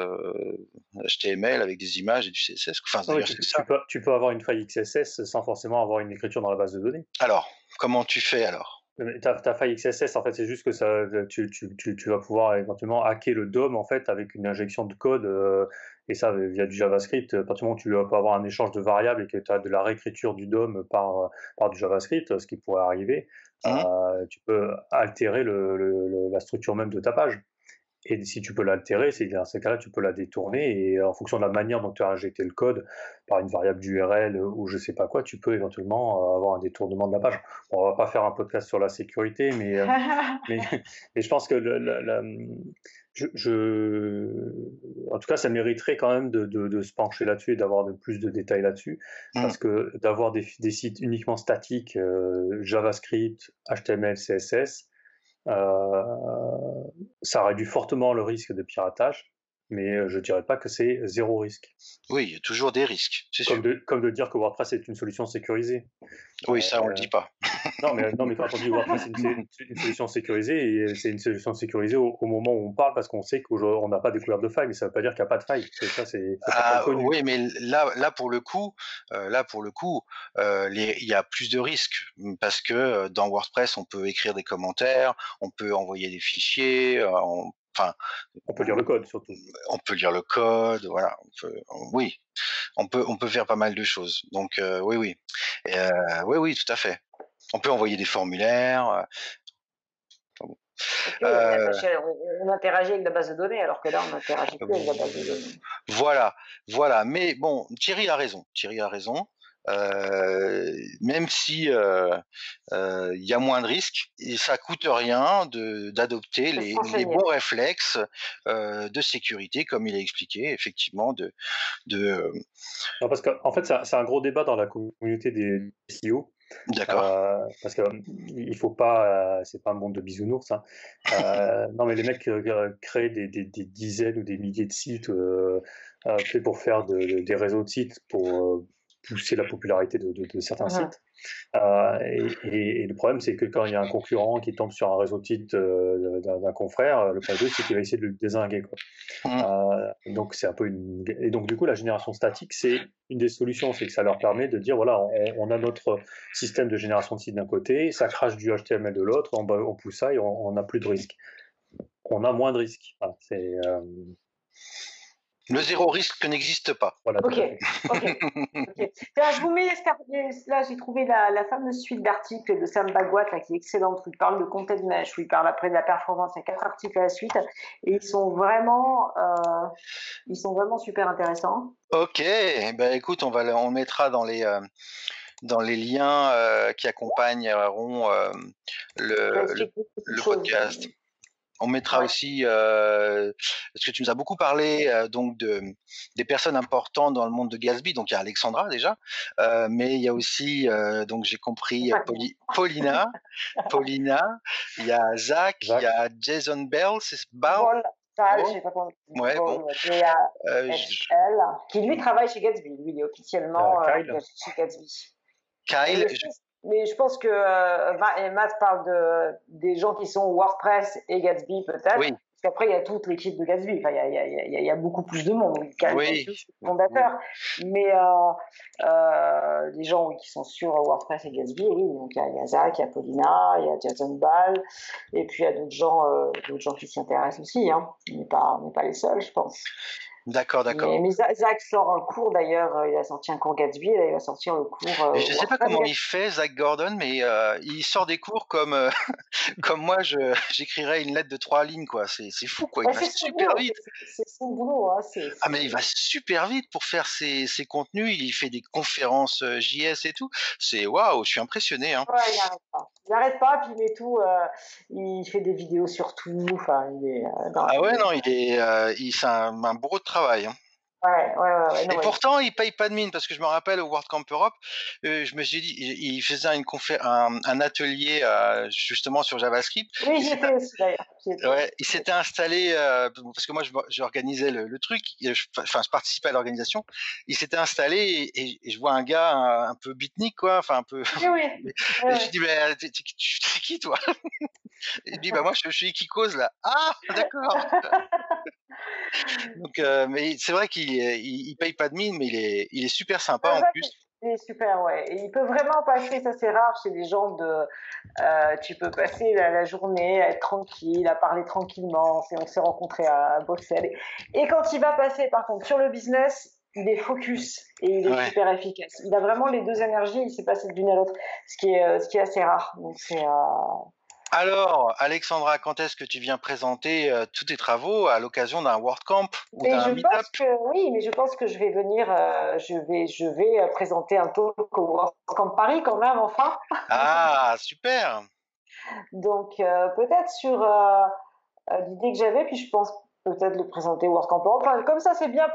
[SPEAKER 3] HTML avec des images et du CSS. Enfin,
[SPEAKER 5] tu, peux, tu, peux, avoir une faille XSS sans forcément avoir une écriture dans la base de données.
[SPEAKER 3] Alors, comment tu fais alors?
[SPEAKER 5] Ta, ta, faille XSS, en fait, c'est juste que ça, tu, tu, tu, vas pouvoir éventuellement hacker le DOM en fait avec une injection de code et ça via du JavaScript. À partir du moment où tu vas avoir un échange de variables et que tu as de la réécriture du DOM par, par du JavaScript, ce qui pourrait arriver, mmh. euh, tu peux altérer le, le, la structure même de ta page. Et si tu peux l'altérer, c'est dans ces cas-là, tu peux la détourner et en fonction de la manière dont tu as injecté le code par une variable d'URL ou je sais pas quoi, tu peux éventuellement avoir un détournement de la page. Bon, on va pas faire un podcast sur la sécurité, mais, euh, mais, mais, je pense que je, je, en tout cas, ça mériterait quand même de, de, de se pencher là-dessus et d'avoir de plus de détails là-dessus, mmh. parce que d'avoir des, des, sites uniquement statiques, euh, JavaScript, HTML, CSS, euh, ça réduit fortement le risque de piratage mais euh, je dirais pas que c'est zéro risque.
[SPEAKER 3] Oui, il y a toujours des risques, c'est
[SPEAKER 5] comme De, comme de dire que WordPress est une solution sécurisée.
[SPEAKER 3] Oui, ça, on le euh, dit pas.
[SPEAKER 5] non, mais, non, mais quand on dit WordPress est une, une solution sécurisée, et c'est une solution sécurisée au, moment où on parle, parce qu'on sait qu'on n'a pas découvert de faille, mais ça ne veut pas dire qu'il n'y a pas de faille. Ça, c'est
[SPEAKER 3] ah, oui, mais là, là, pour le coup, euh, là, pour le coup, il y a plus de risques, parce que dans WordPress, on peut écrire des commentaires, on peut envoyer des fichiers, on
[SPEAKER 5] on peut lire le code surtout.
[SPEAKER 3] On peut lire le code, voilà. oui, on peut, on peut faire pas mal de choses. Donc euh, oui, oui, euh, oui, oui, tout à fait. On peut envoyer des formulaires.
[SPEAKER 4] Euh, on interagit avec la base de données, alors que là, on n'interagit plus avec la base de données.
[SPEAKER 3] Voilà, voilà. Mais bon, Thierry a raison. Thierry a raison. Euh, même si euh, euh, il y a moins de risques, ça coûte rien d'adopter les, les, bons réflexes de sécurité, comme il a expliqué, effectivement, de. de
[SPEAKER 5] non, parce qu'en en fait, c'est un gros débat dans la communauté des SEO.
[SPEAKER 3] D'accord.
[SPEAKER 5] Parce que il faut pas, c'est pas un monde de bisounours. Hein. Non, mais les mecs créent des, des, des, dizaines ou des milliers de sites pour faire de, des réseaux de sites pour pousser la popularité de, de, certains sites. Euh, et, et, le problème, c'est que quand il y a un concurrent qui tombe sur un réseau de titres euh, d'un confrère, le problème, c'est qu'il va essayer de le désinguer. Quoi. Euh, donc, c'est un peu une... Et donc, du coup, la génération statique, c'est une des solutions. C'est que ça leur permet de dire voilà, on, a notre système de génération de sites d'un côté, ça crache du HTML de l'autre, on, on, pousse ça et on n'a plus de risque. On a moins de risques. Voilà, c'est.
[SPEAKER 3] Le zéro risque n'existe pas.
[SPEAKER 4] Voilà, ok. je vous mets là, j'ai trouvé la, fameuse suite d'articles de Sam Bagwat là, qui est excellente, où il parle de content mesh, où il parle après de la performance. Il y a quatre articles à la suite et ils sont vraiment, euh, ils sont vraiment super intéressants.
[SPEAKER 3] Ok, ben écoute, on va, on mettra dans les. Euh, dans les liens euh, qui accompagneront le, le, podcast. On mettra aussi, euh, parce que tu nous as beaucoup parlé euh, donc de des personnes importantes dans le monde de Gatsby. Donc il y a Alexandra déjà, euh, mais il y a aussi, euh, donc j'ai compris, Paulina, Paulina, il y a Zach, il y a Jason Bell, c'est Bell?
[SPEAKER 4] Paul, je sais pas comment ouais, bon. Il y a euh, qui lui travaille chez Gatsby. Lui, il est officiellement chez Gatsby.
[SPEAKER 3] Kyle,
[SPEAKER 4] mais je pense que euh, Matt parle de, des gens qui sont WordPress et Gatsby peut-être. Oui. Parce qu'après, il y a toute l'équipe de Gatsby. Enfin, il, y a, il, y a, il y a beaucoup plus de monde. Oui. Fondateur. Mais euh, euh, les gens qui sont sur WordPress et Gatsby, oui. Donc, il y a, Zach, il y a Paulina, il y a Jason Ball. Et puis, il y a d'autres gens, euh, d'autres gens qui s'y intéressent aussi. Hein. On n'est pas, pas les seuls, je pense.
[SPEAKER 3] D'accord, d'accord.
[SPEAKER 4] Mais, Zach sort un cours d'ailleurs, euh, il a sorti un cours Gatsby, là, il va sortir le cours.
[SPEAKER 3] Euh, je ne sais pas comment il fait, Zach Gordon, mais euh, il sort des cours comme, comme moi, j'écrirais une lettre de trois lignes, quoi. C'est fou, quoi. Il va super vite.
[SPEAKER 4] C'est son boulot, hein.
[SPEAKER 3] Ah, mais il va super vite pour faire ses, ses contenus. Il fait des conférences JS et tout. C'est waouh, je suis impressionné. Hein.
[SPEAKER 4] Ouais, il n'arrête pas. Il n'arrête pas, puis il met tout. il fait des vidéos sur tout. Enfin, il est.
[SPEAKER 3] ah ouais, non, il est. il, c'est un, un beau travail travail. Hein.
[SPEAKER 4] Ouais, ouais, ouais,
[SPEAKER 3] et pourtant, il paye pas de mine parce que je me rappelle au World Camp Europe, euh, je me suis dit, il faisait une un, un, atelier euh, justement sur JavaScript.
[SPEAKER 4] Oui, j'étais aussi d'ailleurs.
[SPEAKER 3] Ouais, il s'était installé euh, parce que moi, j'organisais le, le, truc, enfin, je participais à l'organisation. Il s'était installé et, et, je vois un gars un, peu bitnik quoi, enfin un peu.
[SPEAKER 4] Oui, oui.
[SPEAKER 3] et je dis, mais t'es qui toi? Il dit, bah moi, je, suis qui cause là. Ah, d'accord. Donc, euh, mais c'est vrai qu'il il, paye pas de mine, mais il est, il est super sympa en plus.
[SPEAKER 4] Il est super, ouais. Et il peut vraiment passer, ça c'est rare chez les gens de. Euh, tu peux passer la, journée à être tranquille, à parler tranquillement. On s'est rencontrés à Bruxelles. Et quand il va passer, par contre, sur le business, il est focus et il est super efficace. Il a vraiment les deux énergies, il s'est passé d'une à l'autre, ce qui est, euh, ce qui est assez rare. Donc c'est.
[SPEAKER 3] Alors, Alexandra, quand est-ce que tu viens présenter euh, tous tes travaux à l'occasion d'un WordCamp ou d'un
[SPEAKER 4] Meetup? Oui, mais je pense que je vais venir, euh, je vais, je vais euh, présenter un talk au WordCamp Paris quand même, enfin.
[SPEAKER 3] Ah, super
[SPEAKER 4] Donc, peut-être sur l'idée que j'avais, puis je pense peut-être le présenter au World Enfin, comme ça, c'est bien,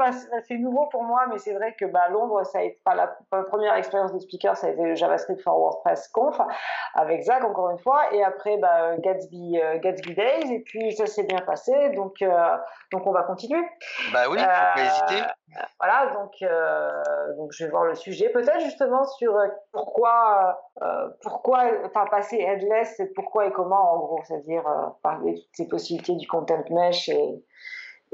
[SPEAKER 4] c'est nouveau pour moi, mais c'est vrai que bah, Londres, ça a été pas la, première expérience de speaker, ça a été le JavaScript for WordPress Conf avec Zach encore une fois, et après bah, Gatsby, euh, Gatsby Days, et puis ça s'est bien passé, donc euh, donc on va continuer.
[SPEAKER 3] Bah oui, faut pas hésiter.
[SPEAKER 4] Euh, voilà, donc donc je vais voir le sujet, peut-être justement sur pourquoi pourquoi enfin passer headless, pourquoi et comment en gros, c'est-à-dire parler de toutes ces possibilités du content mesh et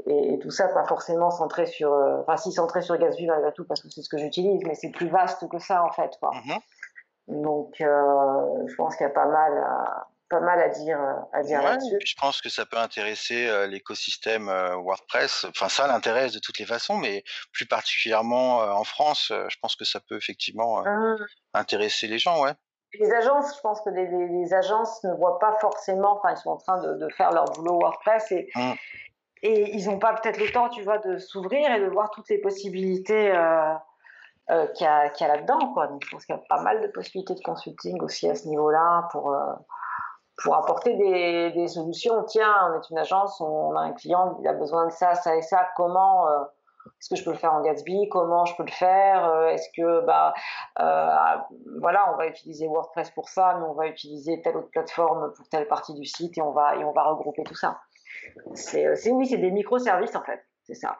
[SPEAKER 4] et, tout ça pas forcément centré sur euh, enfin si centré sur Gatsby malgré tout parce que c'est ce que j'utilise mais c'est plus vaste que ça en fait quoi. Mm-hmm. donc euh, je pense qu'il y a pas mal à, pas mal à dire à dire là-dessus
[SPEAKER 3] je pense que ça peut intéresser euh, l'écosystème WordPress enfin ça l'intéresse de toutes les façons mais plus particulièrement en France je pense que ça peut effectivement mmh. intéresser les gens ouais
[SPEAKER 4] les agences, je pense que les, les, agences ne voient pas forcément, enfin, ils sont en train de, de faire leur boulot WordPress et, mmh et ils n'ont pas peut-être le temps, tu vois, de s'ouvrir et de voir toutes les possibilités euh, euh, qu'il y a, a là-dedans, quoi. Donc, je pense qu'il y a pas mal de possibilités de consulting aussi à ce niveau-là pour, euh, pour apporter des, solutions. Tiens, on est une agence, on a un client, il a besoin de ça, ça et ça. Comment euh, est-ce que je peux le faire en Gatsby? Comment je peux le faire? Euh, Est-ce que, bah, voilà, on va utiliser WordPress pour ça, mais on va utiliser telle autre plateforme pour telle partie du site et on va, et on va regrouper tout ça. Euh, c'est oui, c'est des microservices en fait, c'est ça.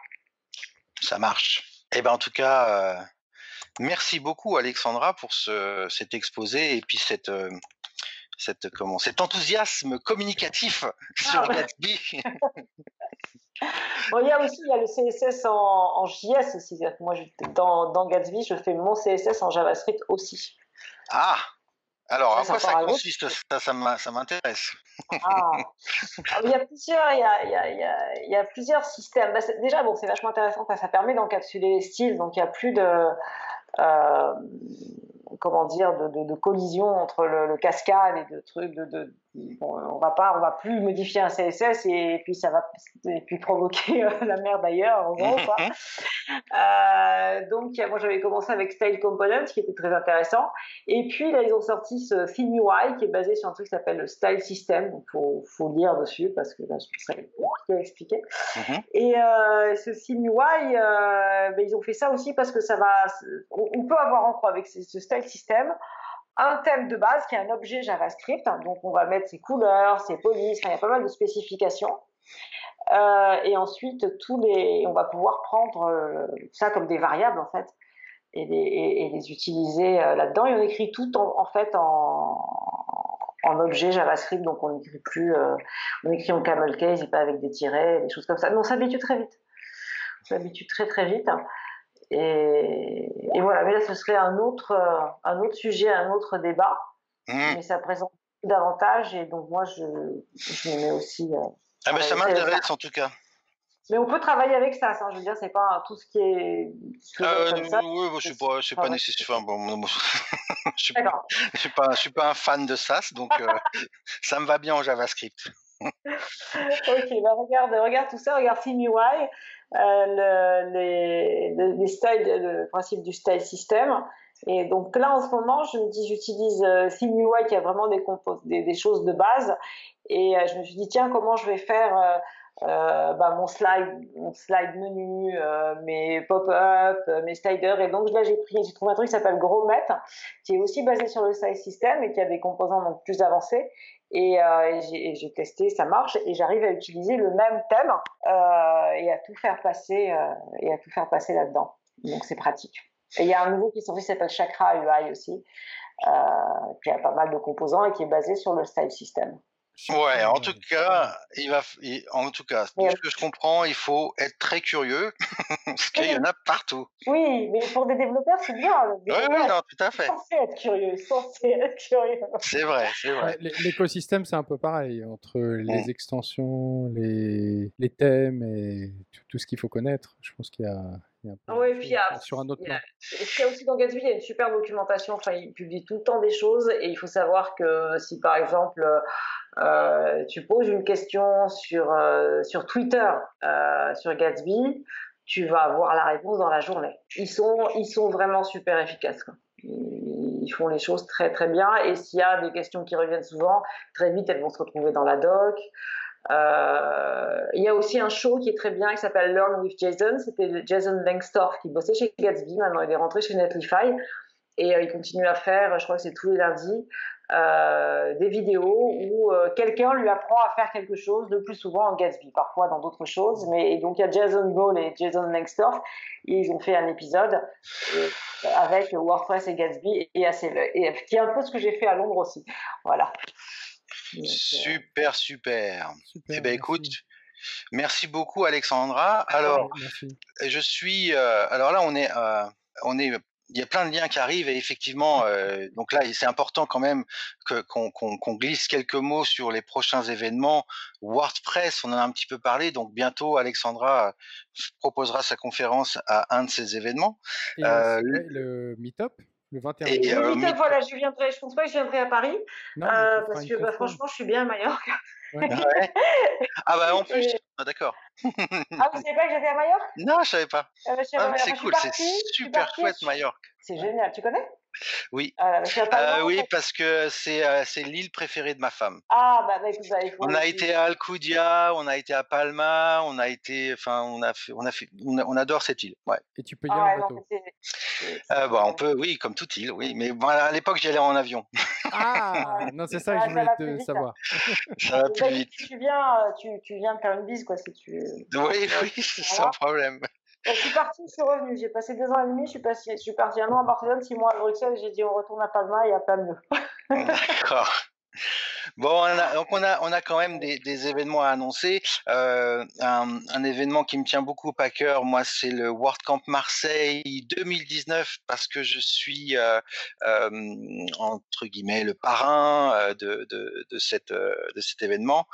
[SPEAKER 3] Ça marche. Eh ben en tout cas, euh, merci beaucoup Alexandra pour ce, cet exposé et puis cette euh, cette comment cet enthousiasme communicatif sur ah, Gatsby.
[SPEAKER 4] bon, il y a aussi il y a le CSS en, en JS aussi. Moi, dans, dans Gatsby, je fais mon CSS en JavaScript aussi.
[SPEAKER 3] Ah, Alors, à quoi ça consiste? Ça, ça m'intéresse.
[SPEAKER 4] Ah. il y a plusieurs, il y a, il y a, il y a plusieurs systèmes. Bah, déjà, bon, c'est vachement intéressant. Ça permet d'encapsuler les styles. Donc, il n'y a plus de euh, comment dire, de, de, collision entre le, cascade et de trucs de, on va pas, on va plus modifier un CSS et puis ça va et puis provoquer euh, la merde ailleurs, en gros. Quoi. euh, donc moi j'avais commencé avec Style Components qui était très intéressant et puis là ils ont sorti ce Theme UI qui est basé sur un truc qui s'appelle le Style System. Donc faut faut lire dessus parce que là je serais compliqué à expliquer. Mm-hmm. Et euh, ce UI, euh, ben, ils ont fait ça aussi parce que ça va, on, peut avoir encore avec ce, ce Style System un thème de base qui est un objet JavaScript. donc, on va mettre ses couleurs, ses polices, il y a pas mal de spécifications. Euh, et ensuite, tous les, on va pouvoir prendre euh, ça comme des variables, en fait, et les, et, les utiliser là-dedans. Et on écrit tout, en, en fait, en, en, objet JavaScript. Donc, on n'écrit plus, on écrit en camel case et pas avec des tirets, des choses comme ça. Mais on s'habitue très vite. On s'habitue très, très vite. Et, voilà, mais là, ce serait un autre, euh, un autre sujet, un autre débat. Mmh. Mais ça présente davantage et donc moi, je, je me mets aussi.
[SPEAKER 3] Euh, ah, ben ça m'intéresse en tout cas.
[SPEAKER 4] Mais on peut travailler avec ça, ça je veux dire, c'est pas tout ce qui est.
[SPEAKER 3] Euh, oui, je suis pas, je suis pas nécessaire. bon, je suis pas, je suis pas, je suis pas un fan de SAS, donc ça me va bien en JavaScript.
[SPEAKER 4] ok, bah regarde, regarde tout ça, regarde TeamUI. Euh, le, les, les, styles, le principe du style system. Et donc là, en ce moment, je me dis, j'utilise euh, ThemeUI qui a vraiment des, des, des, choses de base. Et euh, je me suis dit, tiens, comment je vais faire euh, euh bah, mon slide, mon slide menu, euh, mes pop-up, mes sliders. Et donc là, j'ai pris, j'ai trouvé un truc qui s'appelle Grommet, qui est aussi basé sur le style system et qui a des composants donc plus avancés. Et, euh, j'ai testé, ça marche, et j'arrive à utiliser le même thème euh, et à tout faire passer euh, et à tout faire passer là-dedans. Donc c'est pratique. Et il y a un nouveau qui sorti qui s'appelle Chakra UI aussi, euh, qui a pas mal de composants et qui est basé sur le style system.
[SPEAKER 3] Ouais, en tout cas, il va, en tout cas, ce que je comprends, il faut être très curieux, parce qu'il y en a partout.
[SPEAKER 4] Oui, mais pour des développeurs, c'est bien.
[SPEAKER 3] Oui, oui, non, tout à fait.
[SPEAKER 4] Censé être curieux, censé être curieux.
[SPEAKER 3] C'est vrai, c'est vrai.
[SPEAKER 2] L'écosystème, c'est un peu pareil, entre les extensions, les, les thèmes et tout ce qu'il faut connaître. Je pense qu'il y a,
[SPEAKER 4] oui, puis sur un autre plan. Il y a aussi dans Gatsby, il y a une super documentation. Enfin, il publie tout le temps des choses et il faut savoir que si par exemple euh, tu poses une question sur euh, sur Twitter euh, sur Gatsby, tu vas avoir la réponse dans la journée. Ils sont ils sont vraiment super efficaces. Ils font les choses très très bien et s'il y a des questions qui reviennent souvent, très vite elles vont se retrouver dans la doc. Il y a aussi un show qui est très bien qui s'appelle Learn with Jason. C'était Jason Langstorff qui bossait chez Gatsby. Maintenant, il est rentré chez Netlify et il continue à faire, je crois que c'est tous les lundis, euh, des vidéos où euh, quelqu'un lui apprend à faire quelque chose, le plus souvent en Gatsby, parfois dans d'autres choses. Mais et donc il y a Jason Ball et Jason Langstorff. ils ont fait un épisode euh, avec WordPress et Gatsby et, assez, et, qui est un peu ce que j'ai fait à Londres aussi. Voilà.
[SPEAKER 3] Super, super. eh ben, écoute, merci beaucoup, Alexandra. Alors, je suis. Euh, alors là, on est, euh, on est. Il y a plein de liens qui arrivent et effectivement, donc là, c'est important quand même qu'on glisse quelques mots sur les prochains événements. WordPress, on en a un petit peu parlé, donc bientôt, Alexandra proposera sa conférence à un de ces événements.
[SPEAKER 2] le Meetup? Le 21
[SPEAKER 4] et, euh, voilà, je viendrai. Je pense pas que je viendrai à Paris euh, parce que bah, franchement, je suis bien à Mallorca.
[SPEAKER 3] Ouais. ah bah en plus, ah, d'accord.
[SPEAKER 4] ah vous savez pas que j'étais à Mallorca
[SPEAKER 3] Non, je savais pas. Euh, bah, ah, c'est cool, c'est super chouette Mallorca.
[SPEAKER 4] C'est génial. Tu connais?
[SPEAKER 3] Oui. Ah, euh, oui, parce que c'est euh, c'est l'île préférée de ma femme.
[SPEAKER 4] Ah bah, bah écoute, bah,
[SPEAKER 3] On a été à Alcudia, on a été à Palma, on a été, enfin, on a fait, on a fait, on, adore cette île. Ouais.
[SPEAKER 2] Et tu peux y aller
[SPEAKER 4] ah,
[SPEAKER 2] en bateau.
[SPEAKER 3] Euh, bah, on peut, oui, comme toute île, oui. Mais bon, à l'époque, j'y allais en avion.
[SPEAKER 2] Ah, non, c'est ça que je voulais te savoir.
[SPEAKER 3] ça va plus vite.
[SPEAKER 4] Si tu viens, tu, tu viens de faire une bise, quoi, si tu.
[SPEAKER 3] Oui, oui, sans problème.
[SPEAKER 4] Je suis partie, je suis revenue. J'ai passé deux ans et demi. Je suis, passé, je suis partie un an à Barcelone, six mois à Bruxelles. J'ai dit on retourne à Palma, il n'y a pas mieux.
[SPEAKER 3] D'accord. Bon, donc on a, on a quand même des, événements à annoncer. Euh, un, événement qui me tient beaucoup à cœur, moi, c'est le World Camp Marseille 2019 parce que je suis euh, euh, entre guillemets le parrain de, de, cette, de cet événement.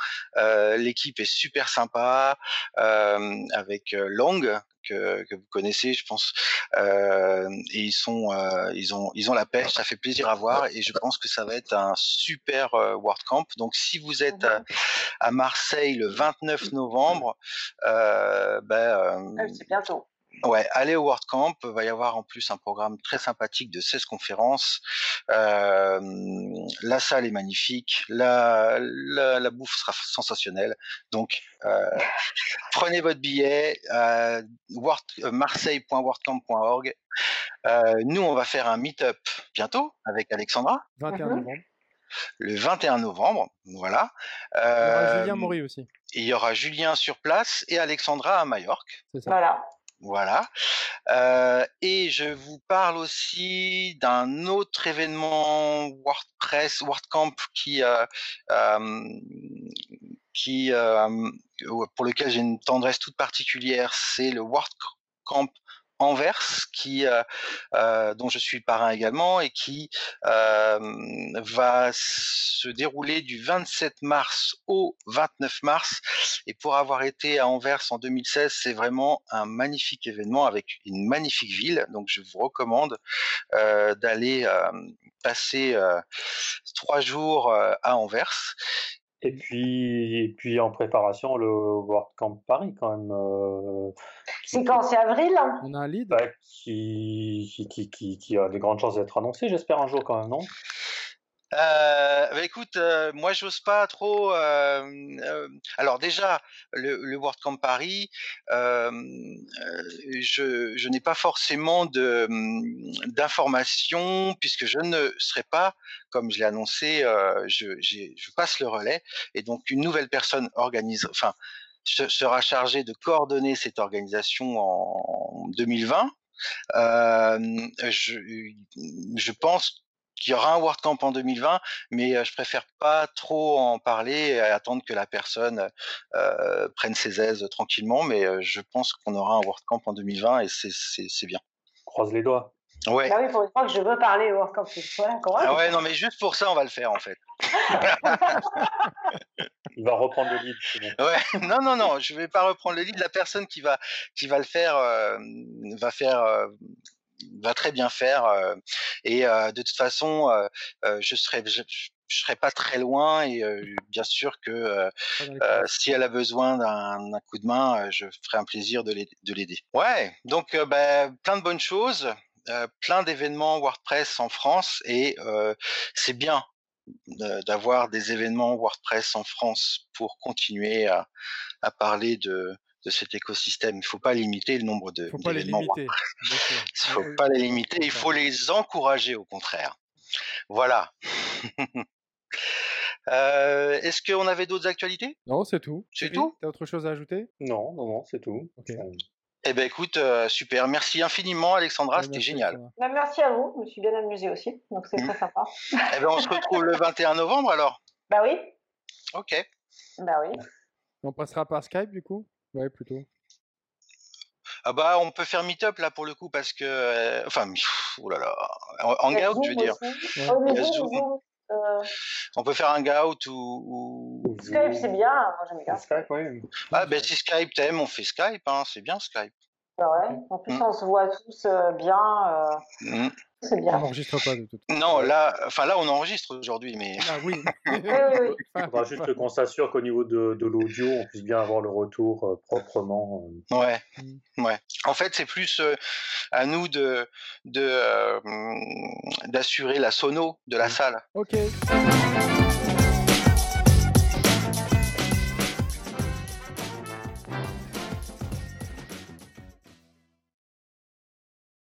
[SPEAKER 3] L'équipe est super sympa avec Long que, que, vous connaissez, je pense. Euh, et ils sont, euh, ils ont, ils ont la pêche. Ça fait plaisir à voir et je pense que ça va être un super euh, World Camp. Donc, si vous êtes à, à Marseille le 29 novembre, ben,
[SPEAKER 4] c'est bientôt.
[SPEAKER 3] Ouais, allez au WordCamp. Il va y avoir en plus un programme très sympathique de 16 conférences. Euh, la salle est magnifique. La, la, la bouffe sera sensationnelle. Donc, euh, prenez votre billet. Euh, marseille.wordcamp.org. Euh, nous, on va faire un meet-up bientôt avec Alexandra.
[SPEAKER 2] 21 novembre.
[SPEAKER 3] Le 21 novembre, voilà.
[SPEAKER 2] il y aura Julien Maury aussi.
[SPEAKER 3] Il y aura Julien sur place et Alexandra à Majorque.
[SPEAKER 4] C'est ça. Voilà.
[SPEAKER 3] Voilà. Euh, et je vous parle aussi d'un autre événement WordPress, WordCamp qui, euh, euh, qui pour lequel j'ai une tendresse toute particulière. C'est le WordCamp Anvers, qui, euh, euh, dont je suis parrain également, et qui euh, va se dérouler du 27 mars au 29 mars. Et pour avoir été à Anvers en 2016, c'est vraiment un magnifique événement avec une magnifique ville. Donc je vous recommande d'aller passer trois jours à Anvers.
[SPEAKER 5] Et puis, et puis en préparation, le World Camp Paris quand même. Euh,
[SPEAKER 4] c'est quand? C'est avril hein?
[SPEAKER 2] On a un lead.
[SPEAKER 5] Bah, qui, qui, qui, qui, a des grandes chances d'être annoncé, j'espère, un jour quand même, non?
[SPEAKER 3] Euh, bah écoute, euh, moi j'ose pas trop. Euh, alors déjà, le, le WordCamp Paris, euh, je, n'ai pas forcément de d'informations puisque je ne serai pas, comme je l'ai annoncé, je, passe le relais et donc une nouvelle personne organise, sera chargée de coordonner cette organisation en 2020. je, je pense qu'il y aura un WordCamp en 2020, mais je préfère pas trop en parler et attendre que la personne euh, prenne ses aises tranquillement. Mais je pense qu'on aura un WordCamp en 2020 et c'est bien.
[SPEAKER 5] Croise les doigts.
[SPEAKER 3] Ouais.
[SPEAKER 4] Bah oui, pour une fois que je veux parler au WordCamp, voilà,
[SPEAKER 3] ah ouais, non, mais juste pour ça, on va le faire en fait.
[SPEAKER 5] Il va reprendre le lead.
[SPEAKER 3] Ouais, non, non, non, je vais pas reprendre le lead. La personne qui va qui va le faire euh, va faire euh, va très bien faire. Euh, et euh, de toute façon, euh, je serai je, je serai pas très loin et bien sûr que si elle a besoin d'un coup de main, je ferai un plaisir de l'aider. Ouais, donc bah, plein de bonnes choses, plein d'événements WordPress en France et c'est bien d'avoir des événements WordPress en France pour continuer à, à parler de, de cet écosystème. Il ne faut pas limiter le nombre de
[SPEAKER 2] faut pas les limiter.
[SPEAKER 3] Il ne faut pas les limiter, il faut les encourager au contraire. Voilà. euh, Est-ce qu'on avait d'autres actualités?
[SPEAKER 2] Non, c'est tout.
[SPEAKER 3] C'est tout?
[SPEAKER 2] T'as autre chose à ajouter?
[SPEAKER 5] Non, non, non, c'est tout.
[SPEAKER 2] Okay.
[SPEAKER 3] Eh ben écoute, euh, super. Merci infiniment, Alexandra. C'était génial.
[SPEAKER 4] Bah, merci à vous. Je me suis bien amusée aussi. Donc c'est mmh. très sympa.
[SPEAKER 3] eh ben on se retrouve le 21 novembre alors?
[SPEAKER 4] Bah oui.
[SPEAKER 3] Ok.
[SPEAKER 4] Bah oui.
[SPEAKER 2] On passera par Skype du coup? Ouais, plutôt.
[SPEAKER 3] Ah bah on peut faire meet-up là pour le coup parce que euh, enfin oh là là hangout je veux dire.
[SPEAKER 4] Ouais. Oh,
[SPEAKER 3] euh... On peut faire un hangout ou,
[SPEAKER 4] ou... Skype c'est bien, moi j'aime bien.
[SPEAKER 5] Skype oui.
[SPEAKER 3] Ah ben si Skype t'aimes on fait Skype hein, c'est bien Skype.
[SPEAKER 4] Bah ouais, en plus mmh. on se voit tous euh, bien. Euh... Mmh. C'est bien.
[SPEAKER 2] On n'enregistre pas de
[SPEAKER 3] façon. Non, là, enfin là, on enregistre aujourd'hui, mais.
[SPEAKER 2] Ah oui.
[SPEAKER 4] oui, oui.
[SPEAKER 5] Il faudra juste qu'on s'assure qu'au niveau de, de l'audio, on puisse bien avoir le retour euh, proprement.
[SPEAKER 3] Euh... Ouais, mmh. ouais. En fait, c'est plus euh, à nous de d'assurer de, d'assurer la sono de la mmh. salle.
[SPEAKER 2] Ok.